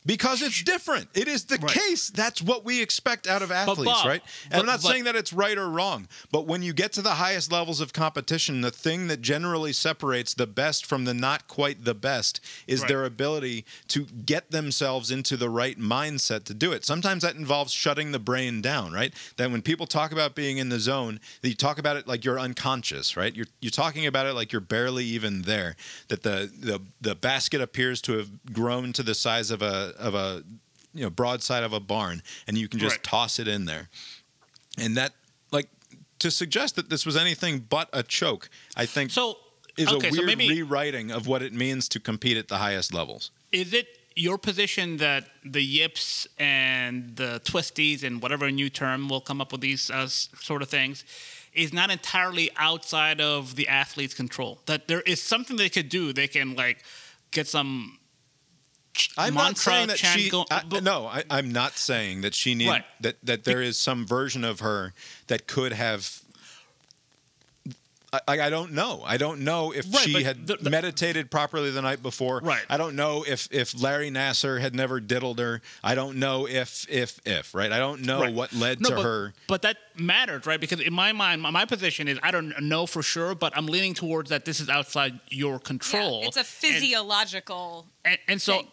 Because it's different. It is the Right. case. That's what we expect out of athletes, Bob, right? And I'm not but- saying that it's right or wrong, but when you get to the highest levels of competition, the thing that generally separates the best from the not quite the best is Right. their ability to get themselves into the right mindset to do it. Sometimes that involves shutting the brain down, right? That when people talk about being in the zone, you talk about it like you're unconscious, right? You're you're talking about it like you're barely even there. That the the the basket appears to have grown to the size of a of a you know broadside of a barn, and you can just Right. toss it in there, and that like to suggest that this was anything but a choke, I think So is okay, a so weird maybe rewriting of what it means to compete at the highest levels. is it your position that the yips and the twisties and whatever new term will come up with these uh, sort of things is not entirely outside of the athlete's control? That there is something they could do. They can like get some. Ch- I'm not saying that chant she. go- I- but- no, I, I'm not saying that she need Right. that that there is some version of her that could have. I, I don't know. I don't know if Right, she had the- the- meditated properly the night before. Right. I don't know if if Larry Nassar had never diddled her. I don't know if if if right. I don't know Right. what led No, to but, her. But that matters, right? Because in my mind, my, my position is I don't know for sure, but I'm leaning towards that this is outside your control. Yeah, it's a And- physiological. and, and so thing.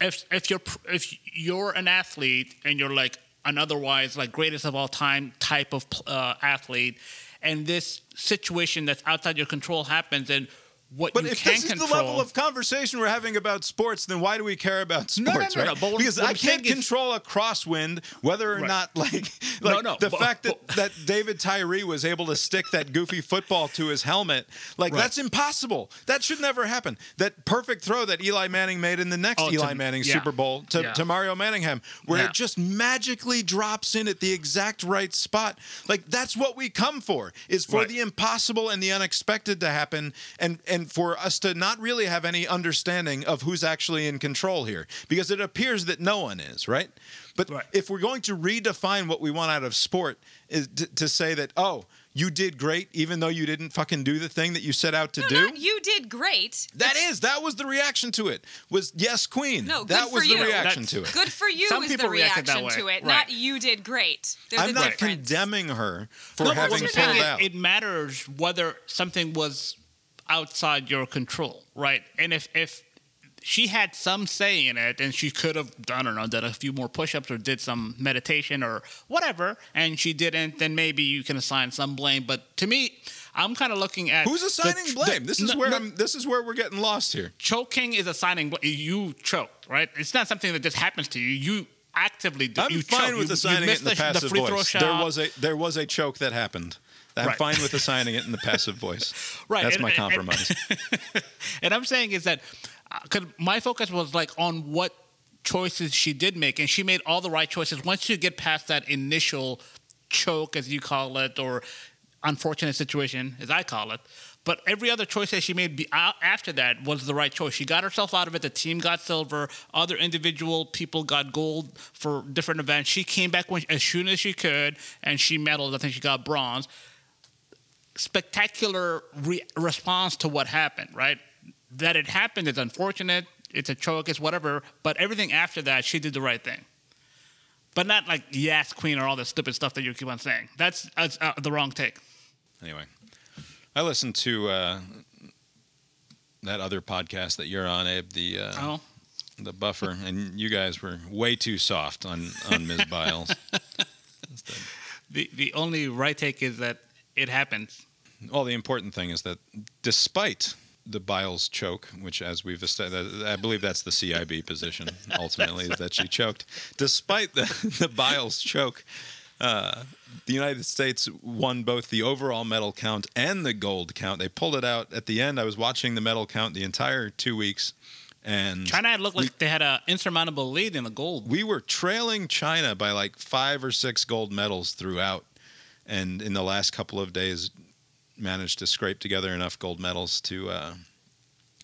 If if you're if you're an athlete and you're like an otherwise like greatest of all time type of uh, athlete and this situation that's outside your control happens and what But if this is control the level of conversation we're having about sports, then why do we care about sports, no, no, right? no, what- because I can't is- control a crosswind, whether or Right. not like, <laughs> like No, no, the but- fact that, but- that David Tyree was able to stick that goofy football to his helmet, like Right. that's impossible. That should never happen. That perfect throw that Eli Manning made in the next Oh, to- Eli Manning yeah. Super Bowl to, Yeah. to Mario Manningham, where Yeah. it just magically drops in at the exact right spot. Like that's what we come for, is for Right. the impossible and the unexpected to happen and and for us to not really have any understanding of who's actually in control here because it appears that no one is right but Right. if we're going to redefine what we want out of sport is to, to say that oh you did great even though you didn't fucking do the thing that you set out to No, do not you did great. that is that was the reaction to it was yes queen No, good that for was the you. reaction That's- to it Good for you Some is people the reacted that reaction to way. it, Right. not you did great. There's i'm a not difference. condemning her for No, having what pulled saying is out it matters whether something was outside your control, right? And if if she had some say in it, and she could have I don't know done a few more push-ups or did some meditation or whatever, and she didn't, then maybe you can assign some blame. But to me, I'm kind of looking at who's assigning the- blame this is no, where no, i'm this is where we're getting lost here choking is assigning. You choked, right? It's not something that just happens to you. You actively do. I'm you fine choke. with you, assigning you it in the the, passive the free throw voice. shot. There was a there was a choke that happened. I'm Right. fine with assigning it in the passive voice. <laughs> Right, That's and- my and- compromise. <laughs> and I'm saying is that uh, because my focus was like on what choices she did make, and she made all the right choices. Once you get past that initial choke, as you call it, or unfortunate situation, as I call it. But every other choice that she made be, a- after that was the right choice. She got herself out of it. The team got silver. Other individual people got gold for different events. She came back when, as soon as she could, and she medaled. I think she got bronze spectacular re- response to what happened, right? That it happened is unfortunate. It's a choke, it's whatever. But everything after that, she did the right thing. But not like yes, queen, or all the stupid stuff that you keep on saying. That's, that's uh, the wrong take. Anyway, I listened to uh, that other podcast that you're on, Abe, the uh, Oh, the buffer, and you guys were way too soft on on Ms. Biles. <laughs> the the only right take is that it happens. Well, the important thing is that despite the Biles choke, which, as we've established, I believe that's the CIB position <laughs> ultimately, is that she choked. Despite the, <laughs> the Biles choke, uh, the United States won both the overall medal count and the gold count. They pulled it out at the end. I was watching the medal count the entire two weeks. and China had looked like they had an insurmountable lead in the gold. we were trailing China by like five or six gold medals throughout, and in the last couple of days, managed to scrape together enough gold medals to uh,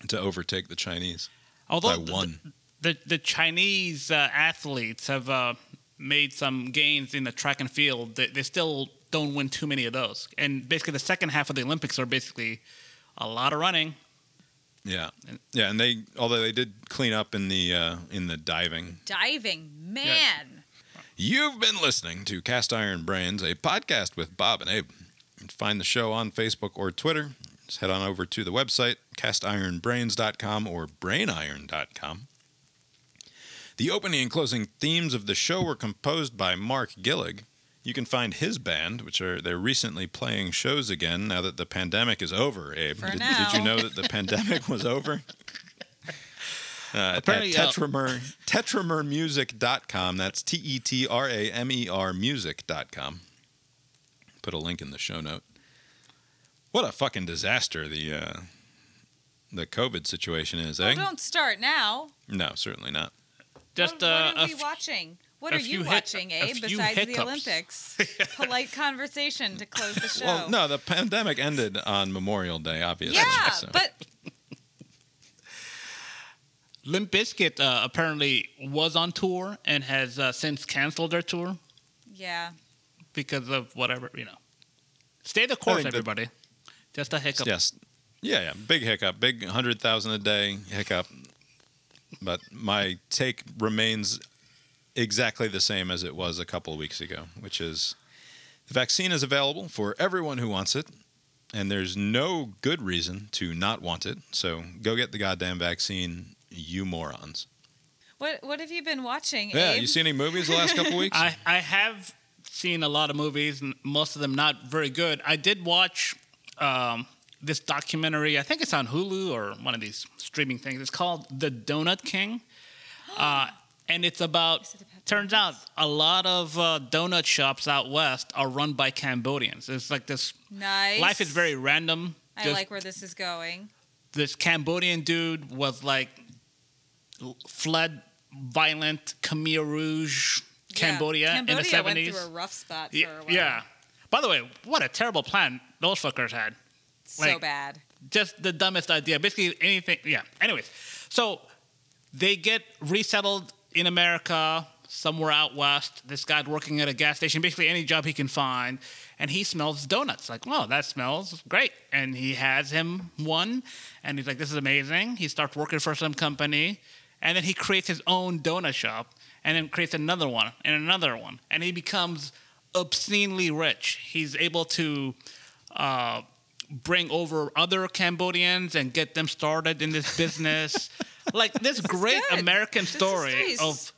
to overtake the Chinese Although by the- one. the the Chinese uh, athletes have uh, made some gains in the track and field. They, they still don't win too many of those. And basically, the second half of the Olympics are basically a lot of running. Yeah, yeah, and they although they did clean up in the uh, in the diving. Diving, man. You've been listening to Cast Iron Brains, a podcast with Bob and Abe. Find the show on Facebook or Twitter. Just head on over to the website, castironbrains.com or brainiron.com. The opening and closing themes of the show were composed by Mark Gillig. You can find his band, which are they're recently playing shows again now that the pandemic is over. Abe, did, did you know that the <laughs> pandemic was over? Uh, at Apparently, uh, Tetramer, tetramermusic.com. That's T E T R A M E R music.com. Put a link in the show note. What a fucking disaster the uh, the COVID situation is, Well, eh? Oh, don't start now. No, certainly not. Just what, uh, what are we f- watching? What are you few watching, a Abe, few besides the. Olympics? <laughs> Polite conversation to close the show. Well, no, the pandemic ended on Memorial Day, obviously. Yeah, so- but Limp Bizkit uh, apparently was on tour and has uh, since canceled their tour yeah, because of whatever you know. Stay the course, think that- everybody. Just a hiccup. Yes. Yeah, yeah. Big hiccup. Big 100,000 a day hiccup. But my take remains exactly the same as it was a couple of weeks ago, which is the vaccine is available for everyone who wants it, and there's no good reason to not want it. So go get the goddamn vaccine, you morons. what what have you been watching, Yeah, Abe? you see any movies the last couple of <laughs> weeks? I, I have seen a lot of movies, and most of them not very good. I did watch um, this documentary. I think it's on Hulu or one of these streaming things. It's called The Donut King, <gasps> uh, and it's about. It about Turns out a lot of uh, donut shops out west are run by Cambodians. It's like this. nice. Life is very random. I Just like where this is going. this Cambodian dude was like l- fled violent Khmer Rouge Cambodia, yeah. in the Cambodia 70s. went through a rough spot for Yeah, a while. yeah. By the way, what a terrible plan those fuckers had. so like- bad. Just the dumbest idea. Basically, anything. Yeah. Anyways, so they get resettled in America, somewhere out west. This guy working at a gas station, basically any job he can find, and he smells donuts. Like, oh, that smells great. And he has him one, and he's like, this is amazing. He starts working for some company, and then he creates his own donut shop, and then creates another one and another one, and he becomes obscenely rich. He's able to. Uh, bring over other Cambodians and get them started in this business. <laughs> like this great good. American story nice. of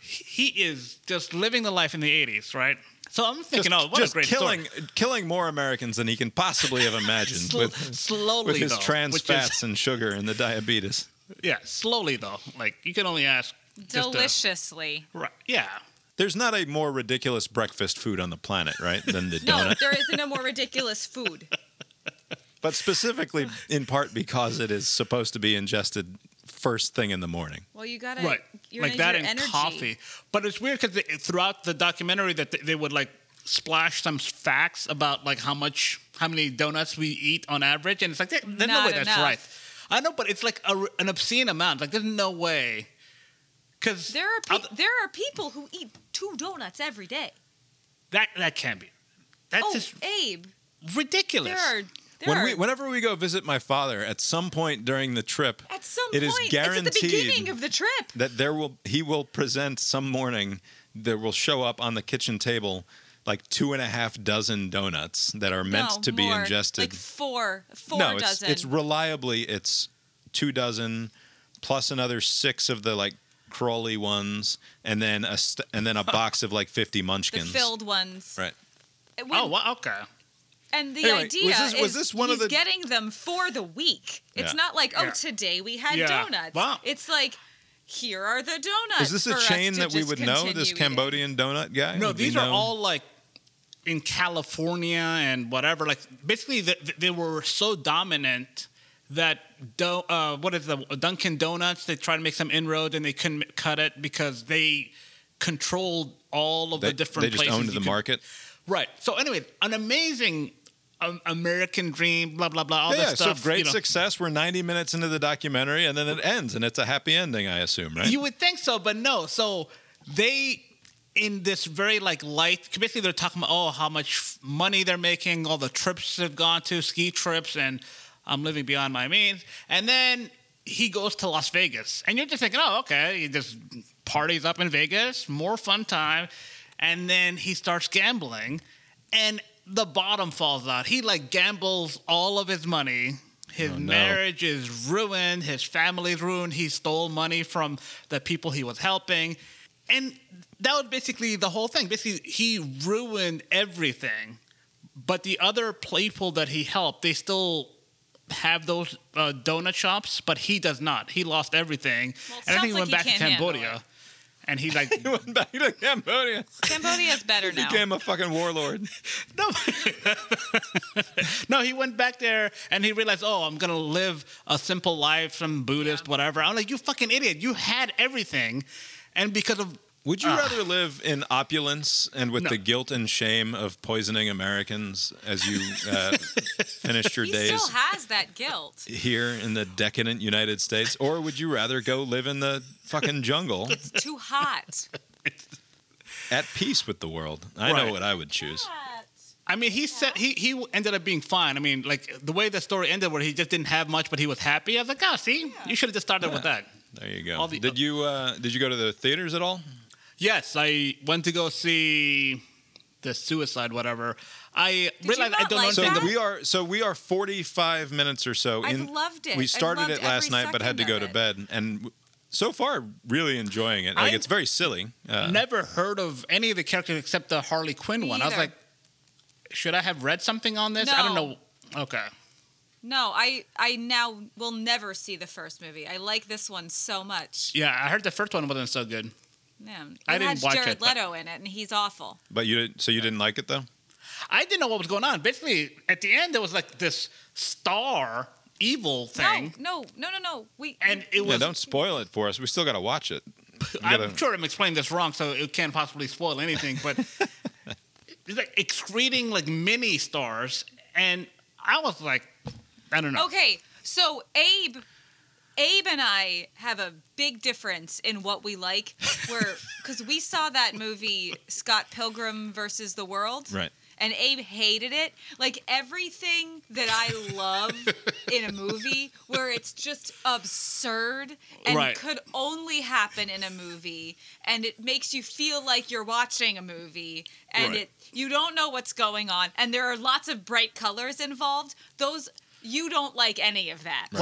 he is just living the life in the 80s, right? So I'm just, thinking, oh, what just a great killing, story. killing more Americans than he can possibly have <laughs> imagined Sl- with, slowly with his though, trans which is- fats and sugar and the diabetes. Yeah, slowly though. Like you can only ask just a- Deliciously. right, yeah. There's not a more ridiculous breakfast food on the planet, right, than the donut. <laughs> No, donut. there isn't a more ridiculous food. <laughs> but specifically, in part because it is supposed to be ingested first thing in the morning. Well, you gotta right You're like that use and energy. coffee but it's weird because throughout the documentary that they, they would like splash some facts about like how much how many donuts we eat on average and it's like there's no Not way that's enough. right i know but it's like a, an obscene amount. Like there's no way. Because There are pe- there are people who eat two donuts every day. that that can't be. That's oh, just Abe, ridiculous. There are there When are we, whenever we go visit my father, at some point during the trip, at some it point is it's at the guaranteed beginning of the trip. that there will he will present some morning there will show up on the kitchen table like two and a half dozen donuts that are meant no, to be more, ingested. Like four, four no, it's, dozen. it's reliably it's two dozen plus another six of the like crawly ones, and then a st- and then a <laughs> box of like fifty the munchkins. filled ones. Right. When- oh well, okay And the Anyway, idea was this- was is this one of the- getting them for the week. It's Yeah. not like, oh, Yeah. today we had Yeah. donuts. Wow. It's like, here are the donuts. Is this a chain that we would know? This eating. Cambodian donut guy? No, Would these are know? all like in California and whatever. Like basically, they, they were so dominant that do, uh, what is the Dunkin' Donuts? They tried to make some inroads and they couldn't cut it because they controlled all of They, the different they just places owned the could- market. Right. So anyway, an amazing um, American dream. Blah blah blah. All yeah, this stuff. so great you know. success. We're 90 minutes into the documentary, and then it ends, and it's a happy ending, I assume, right? You would think so, but no. So they, in this very like light, basically they're talking about oh how much money they're making, all the trips they've gone to, ski trips, and I'm living beyond my means. And then he goes to Las Vegas, and you're just thinking, oh okay, he just parties up in Vegas, more fun time, and then he starts gambling, and the bottom falls out. He like gambles all of his money. His Oh, no. marriage is ruined. His family's ruined. He stole money from the people he was helping. And that was basically the whole thing. Basically, he ruined everything. But the other people that he helped, they still have those uh, donut shops, but he does not. He lost everything. Well, and I think sounds he went like back he to Cambodia. And he like <laughs> He went back to Cambodia. Cambodia's better now. Became a fucking warlord. <laughs> No, <laughs> no, he went back there and he realized, oh, I'm gonna live a simple life, some Buddhist, whatever. I'm like, you fucking idiot! You had everything, and because of Would you Ah. rather live in opulence and with No. the guilt and shame of poisoning Americans as you uh, finished your he days still has that guilt. here in the decadent United States, or would you rather go live in the fucking jungle It's too hot. at peace with the world? I know what I would choose. I mean, he said he he ended up being fine. I mean, like the way the story ended, where he just didn't have much, but he was happy. I was like, oh, see, you should have just started with that. There you go. All the- did you uh, did you go to the theaters at all? Yes, I went to go see the Suicide, whatever. I you realized I don't like know. So that? we are so we are 45 minutes or so I in. loved it. We started it last night, but had to go to bed, and so far really enjoying it. Like I- it's very silly. Uh, never heard of any of the characters except the Harley Quinn Me one. I was like, should I have read something on this? I don't know. Okay. No, I I now will never see the first movie. I like this one so much. Yeah, I heard the first one wasn't so good. Man, it I didn't has watch Jared it, but- Leto in it, and he's awful. but you did, so you didn't like it though. I didn't know what was going on. Basically, at the end, there was like this star evil thing. No, no, no, no, no. We And it Yeah, was. don't spoil it for us. We still got to watch it. We gotta- I'm sure I'm explaining this wrong, so it can't possibly spoil anything. But <laughs> it's like excreting like mini stars, and I was like, I don't know. Okay, so Abe, Abe and I have a big difference in what we like. Where because <laughs> we saw that movie Scott Pilgrim versus the World, Right. And Abe hated it. Like everything that I love in a movie, where it's just absurd and Right. could only happen in a movie, and it makes you feel like you're watching a movie, and Right. it you don't know what's going on, and there are lots of bright colors involved. Those you don't like any of that. <laughs>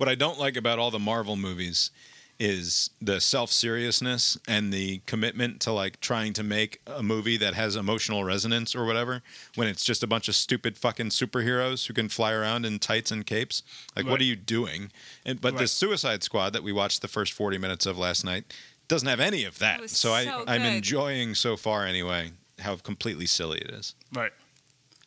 What I don't like about all the Marvel movies is the self-seriousness and the commitment to like trying to make a movie that has emotional resonance or whatever when it's just a bunch of stupid fucking superheroes who can fly around in tights and capes. Like what are you doing? And but the Suicide Squad that we watched the first 40 minutes of last night doesn't have any of that. It was So, I so I'm enjoying so far anyway how completely silly it is. Right.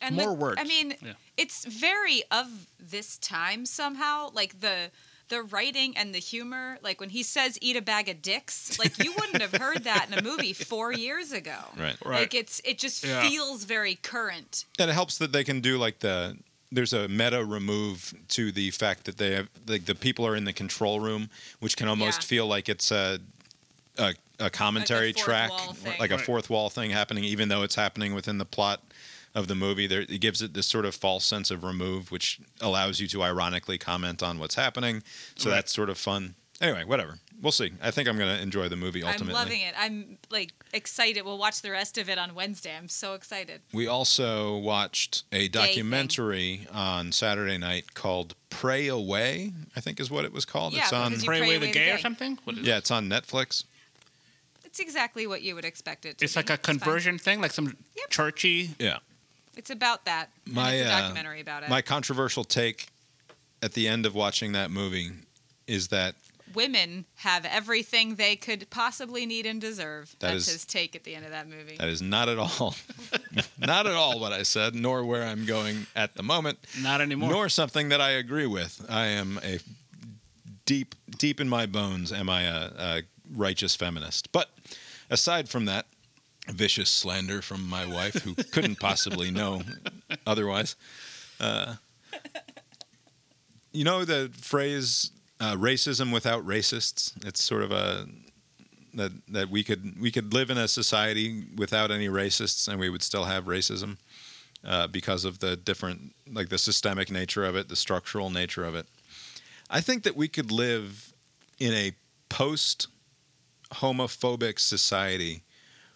And More the- words. I mean, Yeah. it's very of this time somehow. Like the the writing and the humor. Like when he says "eat a bag of dicks," like you wouldn't have heard that in a movie <laughs> four years ago. Right. Right. Like it's it just Yeah. feels very current. And it helps that they can do like the there's a meta remove to the fact that they have like the people are in the control room, which can almost Yeah. feel like it's a a, a commentary fourth track, wall thing. like a fourth wall thing happening, even though it's happening within the plot of the movie. There, it gives it this sort of false sense of remove, which allows you to ironically comment on what's happening. So Right. that's sort of fun. Anyway, whatever. We'll see. I think I'm going to enjoy the movie ultimately. I'm loving it. I'm like excited. We'll watch the rest of it on Wednesday. I'm so excited. We also watched a documentary on Saturday night called Pray Away, I think is what it was called. Yeah, it's on because Pray pray away away the the gay or something. What is Yeah, it's on Netflix. It's exactly what you would expect it to It's be. like a conversion thing, like some Yep. churchy. Yeah. It's about that. My, it's a uh, documentary about it. My controversial take at the end of watching that movie is that women have everything they could possibly need and deserve. That That's is- his take at the end of that movie. That is not at all, <laughs> not at all what I said, nor where I'm going at the moment, Not anymore. nor something that I agree with. I am a deep, deep in my bones, am I a, a righteous feminist? But aside from that, vicious slander from my wife, who couldn't possibly know otherwise. Uh, you know the phrase uh, "racism without racists." It's sort of a that that we could we could live in a society without any racists and we would still have racism uh, because of the different like the systemic nature of it, the structural nature of it. I think that we could live in a post homophobic society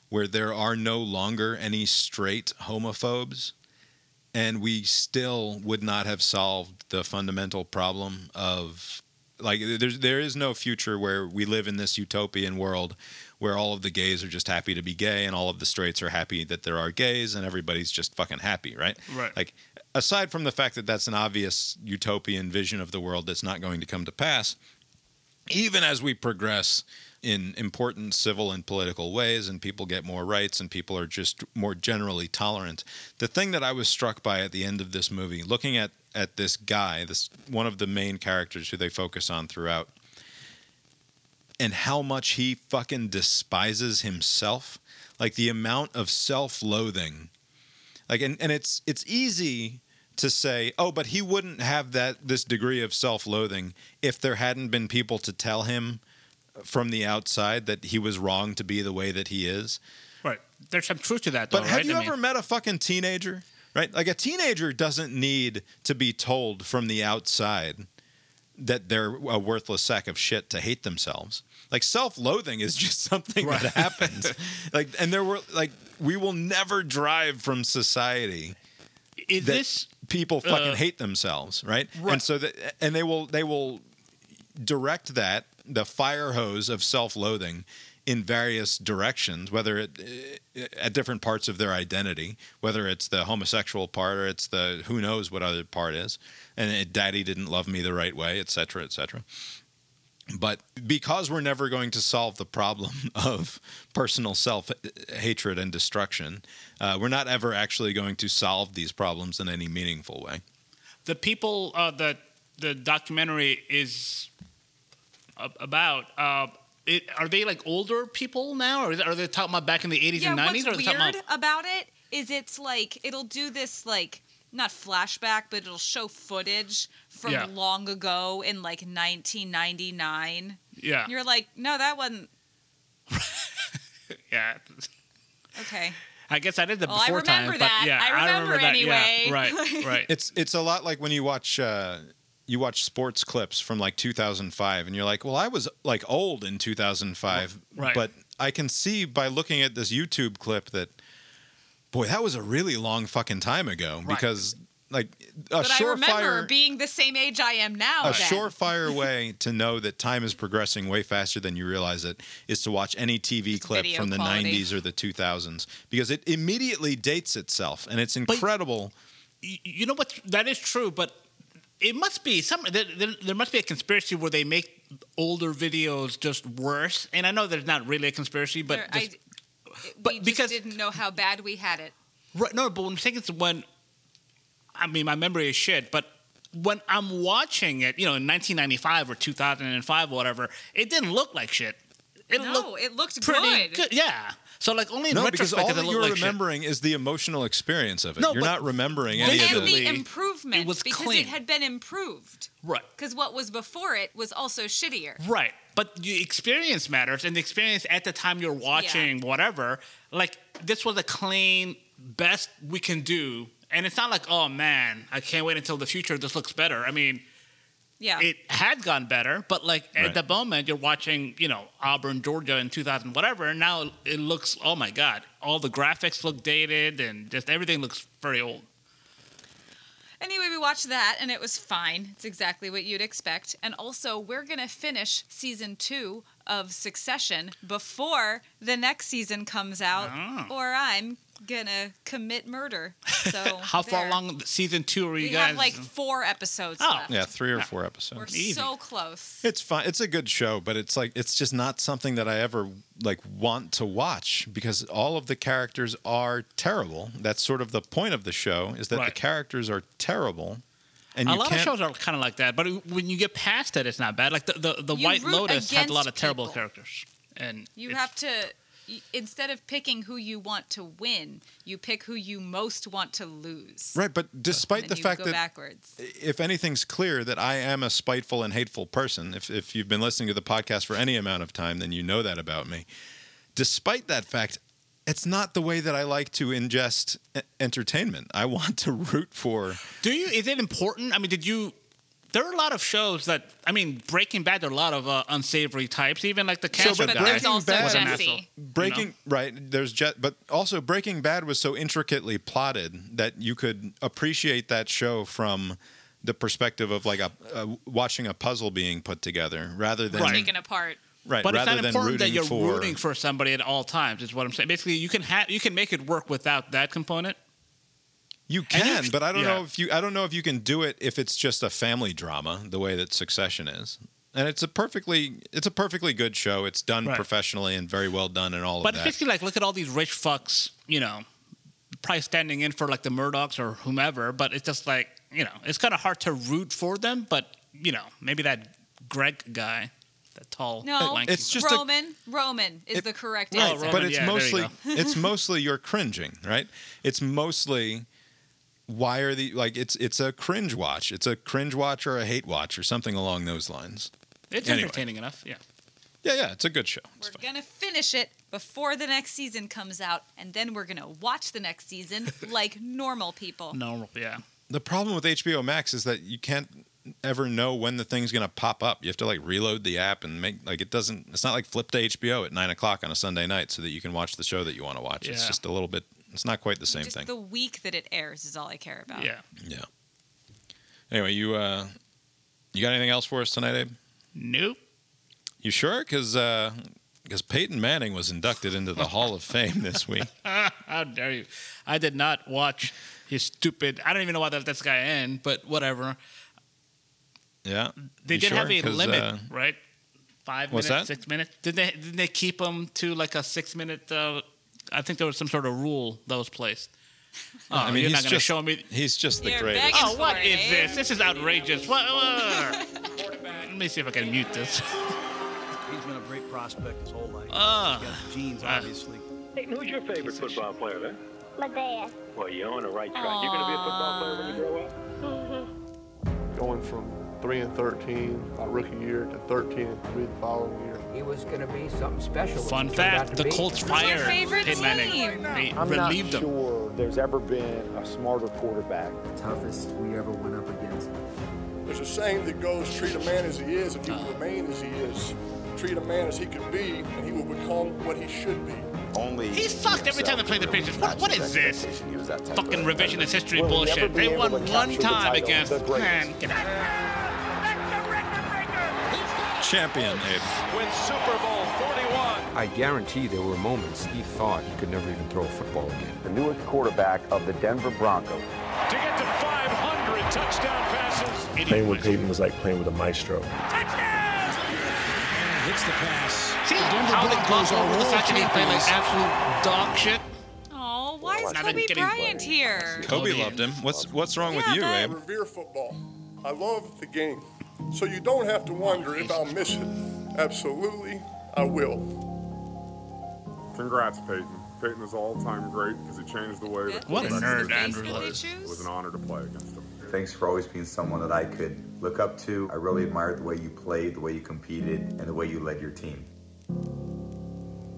where there are no longer any straight homophobes and we still would not have solved the fundamental problem of like there's there is no future where we live in this utopian world where all of the gays are just happy to be gay and all of the straights are happy that there are gays and everybody's just fucking happy, right? Right. Like aside from the fact that that's an obvious utopian vision of the world that's not going to come to pass, even as we progress in important civil and political ways and people get more rights and people are just more generally tolerant. The thing that i was struck by at the end of this movie looking at at this guy this one of the main characters who they focus on throughout and how much he fucking despises himself like the amount of self-loathing. Like and, and it's it's easy to say oh but he wouldn't have that this degree of self-loathing if there hadn't been people to tell him from the outside that he was wrong to be the way that he is Right. There's some truth to that, though, but have right? you I mean- ever met a fucking teenager right like a teenager doesn't need to be told from the outside that they're a worthless sack of shit to hate themselves like self-loathing is <laughs> just something that happens <laughs> like and there were like we will never drive from society is that this people fucking uh, hate themselves, right? Right. And so that and they will they will direct that the fire hose of self-loathing in various directions, whether it uh, at different parts of their identity, whether it's the homosexual part or it's the who knows what other part is, and it, daddy didn't love me the right way, et cetera, et cetera. But because we're never going to solve the problem <laughs> of personal self hatred and destruction, uh, we're not ever actually going to solve these problems in any meaningful way. the people uh, the documentary is about? Uh, it, are they like older people now, or are they talking about back in the 80s yeah, and 90s? what's or are they talking weird about, about it is it's like it'll do this like not flashback, but it'll show footage from Yeah. long ago in like 1999. yeah, You're like, no, that wasn't <laughs> yeah. okay. I guess I did the Well, I before remember time, that. but yeah, I remember that. Yeah, right, <laughs> right. It's it's a lot like when you watch uh, you watch sports clips from like 2005, and you're like, well, I was like old in 2005, Right. but I can see by looking at this YouTube clip that, boy, that was a really long fucking time ago Right. because like a But I remember surefire. being the same age I am now. a then. surefire <laughs> way to know that time is progressing way faster than you realize it is to watch any TV Just clip video from the quality. 90s or the 2000s because it immediately dates itself and it's incredible. Y- you know what? That is true, but it must be some. There, there, there must be a conspiracy where they make older videos just worse. And I know there's not really a conspiracy, but There- just- I, but because- didn't know how bad we had it. Right, no, but what I'm saying is when, I mean, my memory is shit, but when I'm watching it, you know, in 1995 or 2005 or whatever, it didn't look like shit. It No, looked it looked pretty good. Yeah. So like only in No, because all that you're like shit. remembering is the emotional experience of it. No, you're not remembering any of the. improvement it was because clean. it had been improved. Right. Because what was before it was also shittier. Right. But the experience matters, and the experience at the time you're watching whatever, like this was a clean best we can do. And it's not like, oh man, I can't wait until the future. This looks better. I mean, Yeah. it had gone better, but like Right. at the moment you're watching, you know, Auburn, Georgia in 2000, whatever. And now it looks, oh my god, all the graphics look dated, and just everything looks very old. Anyway, we watched that and it was fine. It's exactly what you'd expect. And also, we're going to finish season two of Succession before the next season comes out, Oh. or I'm gonna commit murder. <laughs> So How far there. along season two are you We guys? have like four episodes Oh. left. Yeah, three or Yeah. four We're episodes. Easy. so close. It's fun. It's a good show, but it's like it's just not something that I ever like want to watch because all of the characters are terrible. That's sort of the point of the show is that the characters are terrible, and a lot of can't. shows are kind of like that, but when you get past it, it's not bad. Like the the, the White Lotus had a lot of against terrible people. characters, and You have to y- instead of picking who you want to win, you pick who you most want to lose. right, but despite then the you fact go that backwards. if anything's clear that I am a spiteful and hateful person, if, if you've been listening to the podcast for any amount of time, then you know that about me. Despite that fact, it's not the way that I like to ingest e- entertainment. I want to root for. Do you? Is it important? I mean, did you? There are a lot of shows that I mean, Breaking Bad. There are a lot of uh, unsavory types. Even like the cancer but But guy. there's also Bad- was an asshole. Breaking right, there's jet, but also Breaking Bad was so intricately plotted that you could appreciate that show from the perspective of like a, a watching a puzzle being put together, rather than Right. Taken apart. right, But it's rather not important that you're for. rooting for somebody at all times. Is what I'm saying. Basically, you can have you can make it work without that component. You And you- can, but I don't yeah. know if you I don't know if you can do it if it's just a family drama the way that Succession is. And it's a perfectly it's a perfectly good show. It's done Right. professionally and very well done and all of that. But it's basically like look at all these rich fucks, you know, probably standing in for like the Murdochs or whomever. But it's just like you know, it's kind of hard to root for them. But you know, maybe that Greg guy, that tall, No, lanky It's just a- Roman. Roman is It- the correct Right, answer. Roman, but it's yeah, mostly <laughs> it's mostly you're cringing, right? It's mostly why are the like it's it's a cringe watch. It's a cringe watch or a hate watch or something along those lines. It's Anyway. entertaining enough. Yeah. Yeah, yeah, it's a good show. It's We're fine. gonna finish it before the next season comes out, and then we're gonna watch the next season <laughs> like normal people. Normal. Yeah. The problem with HBO Max is that you can't ever know when the thing's going to pop up. You have to like reload the app and make like it doesn't. It's not like flip to HBO at nine o'clock on a Sunday night so that you can watch the show that you want to watch. Yeah. It's just a little bit. It's not quite the same Just thing. the week that it airs is all I care about. Yeah. yeah. Anyway, you uh, you got anything else for us tonight, Abe? Nope. You sure? Because because Peyton Manning was inducted into the Hall of Fame this week. <laughs> How dare you? I did not watch his stupid. I don't even know why that this guy in, but whatever. Yeah, They You did sure? have a limit, uh, right? Five what's minutes, that? six minutes. Did they did they keep him to like a six minute? Uh, I think there was some sort of rule that was placed. <laughs> Oh, I mean, you're he's not going to just show me. he's just the You're greatest. Oh, what for is this? eh? This is outrageous. What? what? Let me see if I can mute this. <laughs> He's been a great prospect his whole life. Ah. He's got the genes, Ah. obviously. Hey, who's your favorite football player, man? My dad. Well, you're on the right track. You're going to be a football player when you grow up? going from 3 and 13 my rookie year to 13 and 3 the following year. He was going to be something special. Fun he turned out fact: the be. Colts fired favorite Peyton Manning. They I'm relieved not him. sure there's ever been a smarter quarterback. The toughest we ever went up against. There's a saying that goes, treat a man as he is, and he will uh. remain as he is. Treat a man as he could be, and he will become what he should be. Only He sucked every time they played the Patriots. What, what is this? Fucking revisionist history Will bullshit. They won one capture the time against. The greatest. Man, get out. Champion, Abe. Win Super Bowl 41. I guarantee there were moments he thought he could never even throw a football again. The newest quarterback of the Denver Broncos. To get to 500 touchdown passes. Idiot voice. was like playing with a maestro. Hits the pass. See how they gloss over the fact that he played like absolute dog shit? Oh, why is Not Kobe getting- Bryant here? Kobe Kobe. loved him. What's what's wrong with you, but- Abe? revere football. I love the game. So you don't have to wonder if I'll miss it. Absolutely, I will. Congrats, Peyton. Peyton is all-time great because he changed the way that What a This nerd Andrew was. it was an honor to play against him. Thanks for always being someone that I could look up to. I really admired the way you played, the way you competed, and the way you led your team.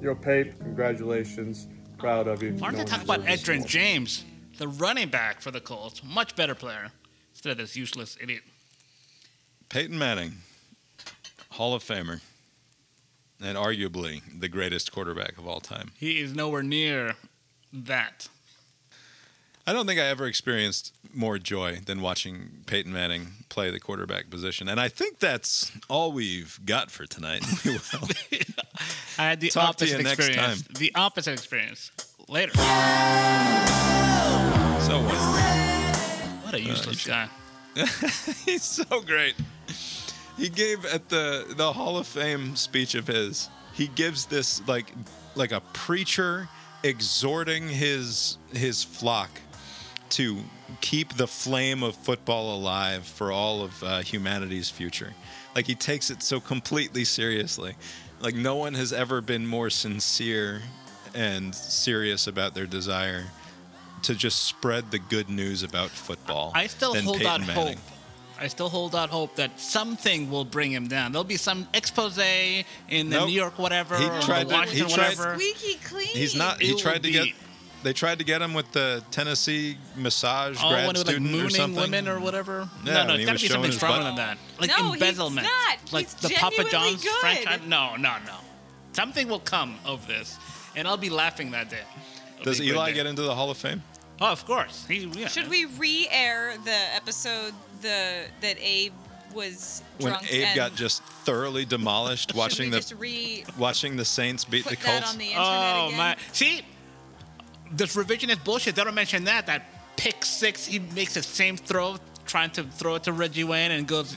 Yo, Pate, congratulations. Proud of you. Why don't they talk about Edgerrin James, the running back for the Colts? Much better player instead of this useless idiot. Peyton Manning, Hall of Famer, and arguably the greatest quarterback of all time. He is nowhere near that. I don't think I ever experienced more joy than watching Peyton Manning play the quarterback position. And I think that's all we've got for tonight. <laughs> I had the Talk opposite experience. The opposite experience. Later. So wonderful. What a uh, useless guy. <laughs> He's so great. He gave at the the Hall of Fame speech of his. He gives this like like a preacher exhorting his his flock to keep the flame of football alive for all of uh, humanity's future. Like he takes it so completely seriously. Like no one has ever been more sincere and serious about their desire to just spread the good news about football. I still hold Peyton out Manning. hope. I still hold out hope that something will bring him down. There'll be some expose in the Nope. New York whatever, He or tried the to- he Washington tried- whatever. Squeaky clean. He's not. He It will tried to get. They tried to get him with the Tennessee massage Oh, grad when it was like student or mooning something. women or whatever. Yeah, no, no, he it's got to was be showing something his stronger butt. than that. Like No, he's embezzlement, not. like He's the Papa genuinely John's good. franchise. No, no, no. Something will come of this, and I'll be laughing that day. It'll Does be a good Eli day. get into the Hall of Fame? Oh, of course. He, yeah. Should we re-air the episode the that Abe was When Abe and got just thoroughly demolished watching the just re watching the Saints beat put the that Colts. on the internet Oh again? my! See, this revisionist bullshit. They don't mention that. That pick six. He makes the same throw, trying to throw it to Reggie Wayne, and goes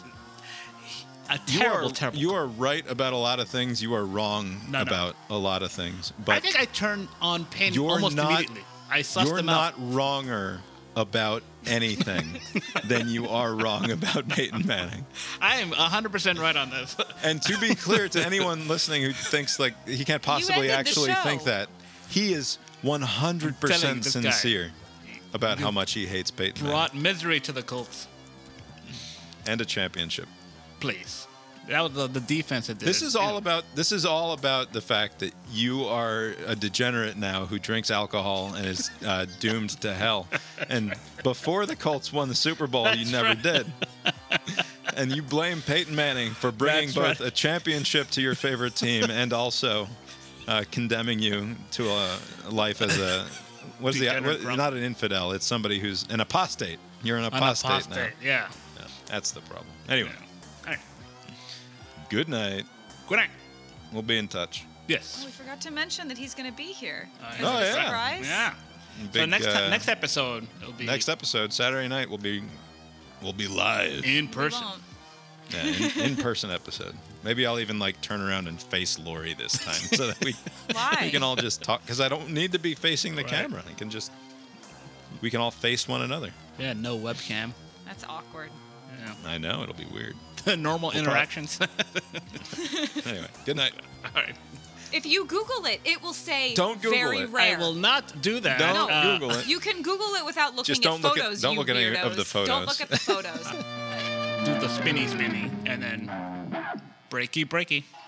a you terrible, are, terrible. You are right about a lot of things. You are wrong No, no. about a lot of things. But I think I turned on Payne you're almost not. immediately. I sussed You're him not wronger about anything <laughs> than you are wrong about Peyton Manning. I am 100% right on this. <laughs> And to be clear to anyone listening who thinks like he can't possibly actually think that, he is 100% telling this guy. sincere about how much he hates Peyton Manning Brought misery to the Colts. and a championship. Please. That was the, the defense that did This it. is all about this is all about the fact that you are a degenerate now who drinks alcohol and is uh, <laughs> doomed to hell. And before the Colts won the Super Bowl, you never right. did. <laughs> And you blame Peyton Manning for bringing That's both right. a championship to your favorite team and also uh, condemning you to a life as a what's the what, not an infidel? It's somebody who's an apostate. You're an An apostate, now. Yeah. Yeah, that's the problem. Anyway, right. Good night. Good night. We'll be in touch. Yes. Oh, we forgot to mention that he's going to be here. As Oh, yeah. surprise. Yeah. so next uh, ti- next episode it'll be Next episode, Saturday night, will be will be live. in person. Yeah, in, in person episode. Maybe I'll even like turn around and face Lori this time so that we <laughs> we can all just talk because I don't need to be facing the Right. camera. I can just we can all face one another. Yeah, no webcam. That's awkward. Yeah. I know it'll be weird. <laughs> Normal We'll interactions. <laughs> <laughs> Anyway, good night. all right. If you Google it, it will say Don't Google very it. rare. I will not do that. Don't Uh, Google it. You can Google it without looking Just at don't look at- photos. don't you look at any of the weirdos. Don't photos. look at the photos. do the spinny spinny and then breaky breaky.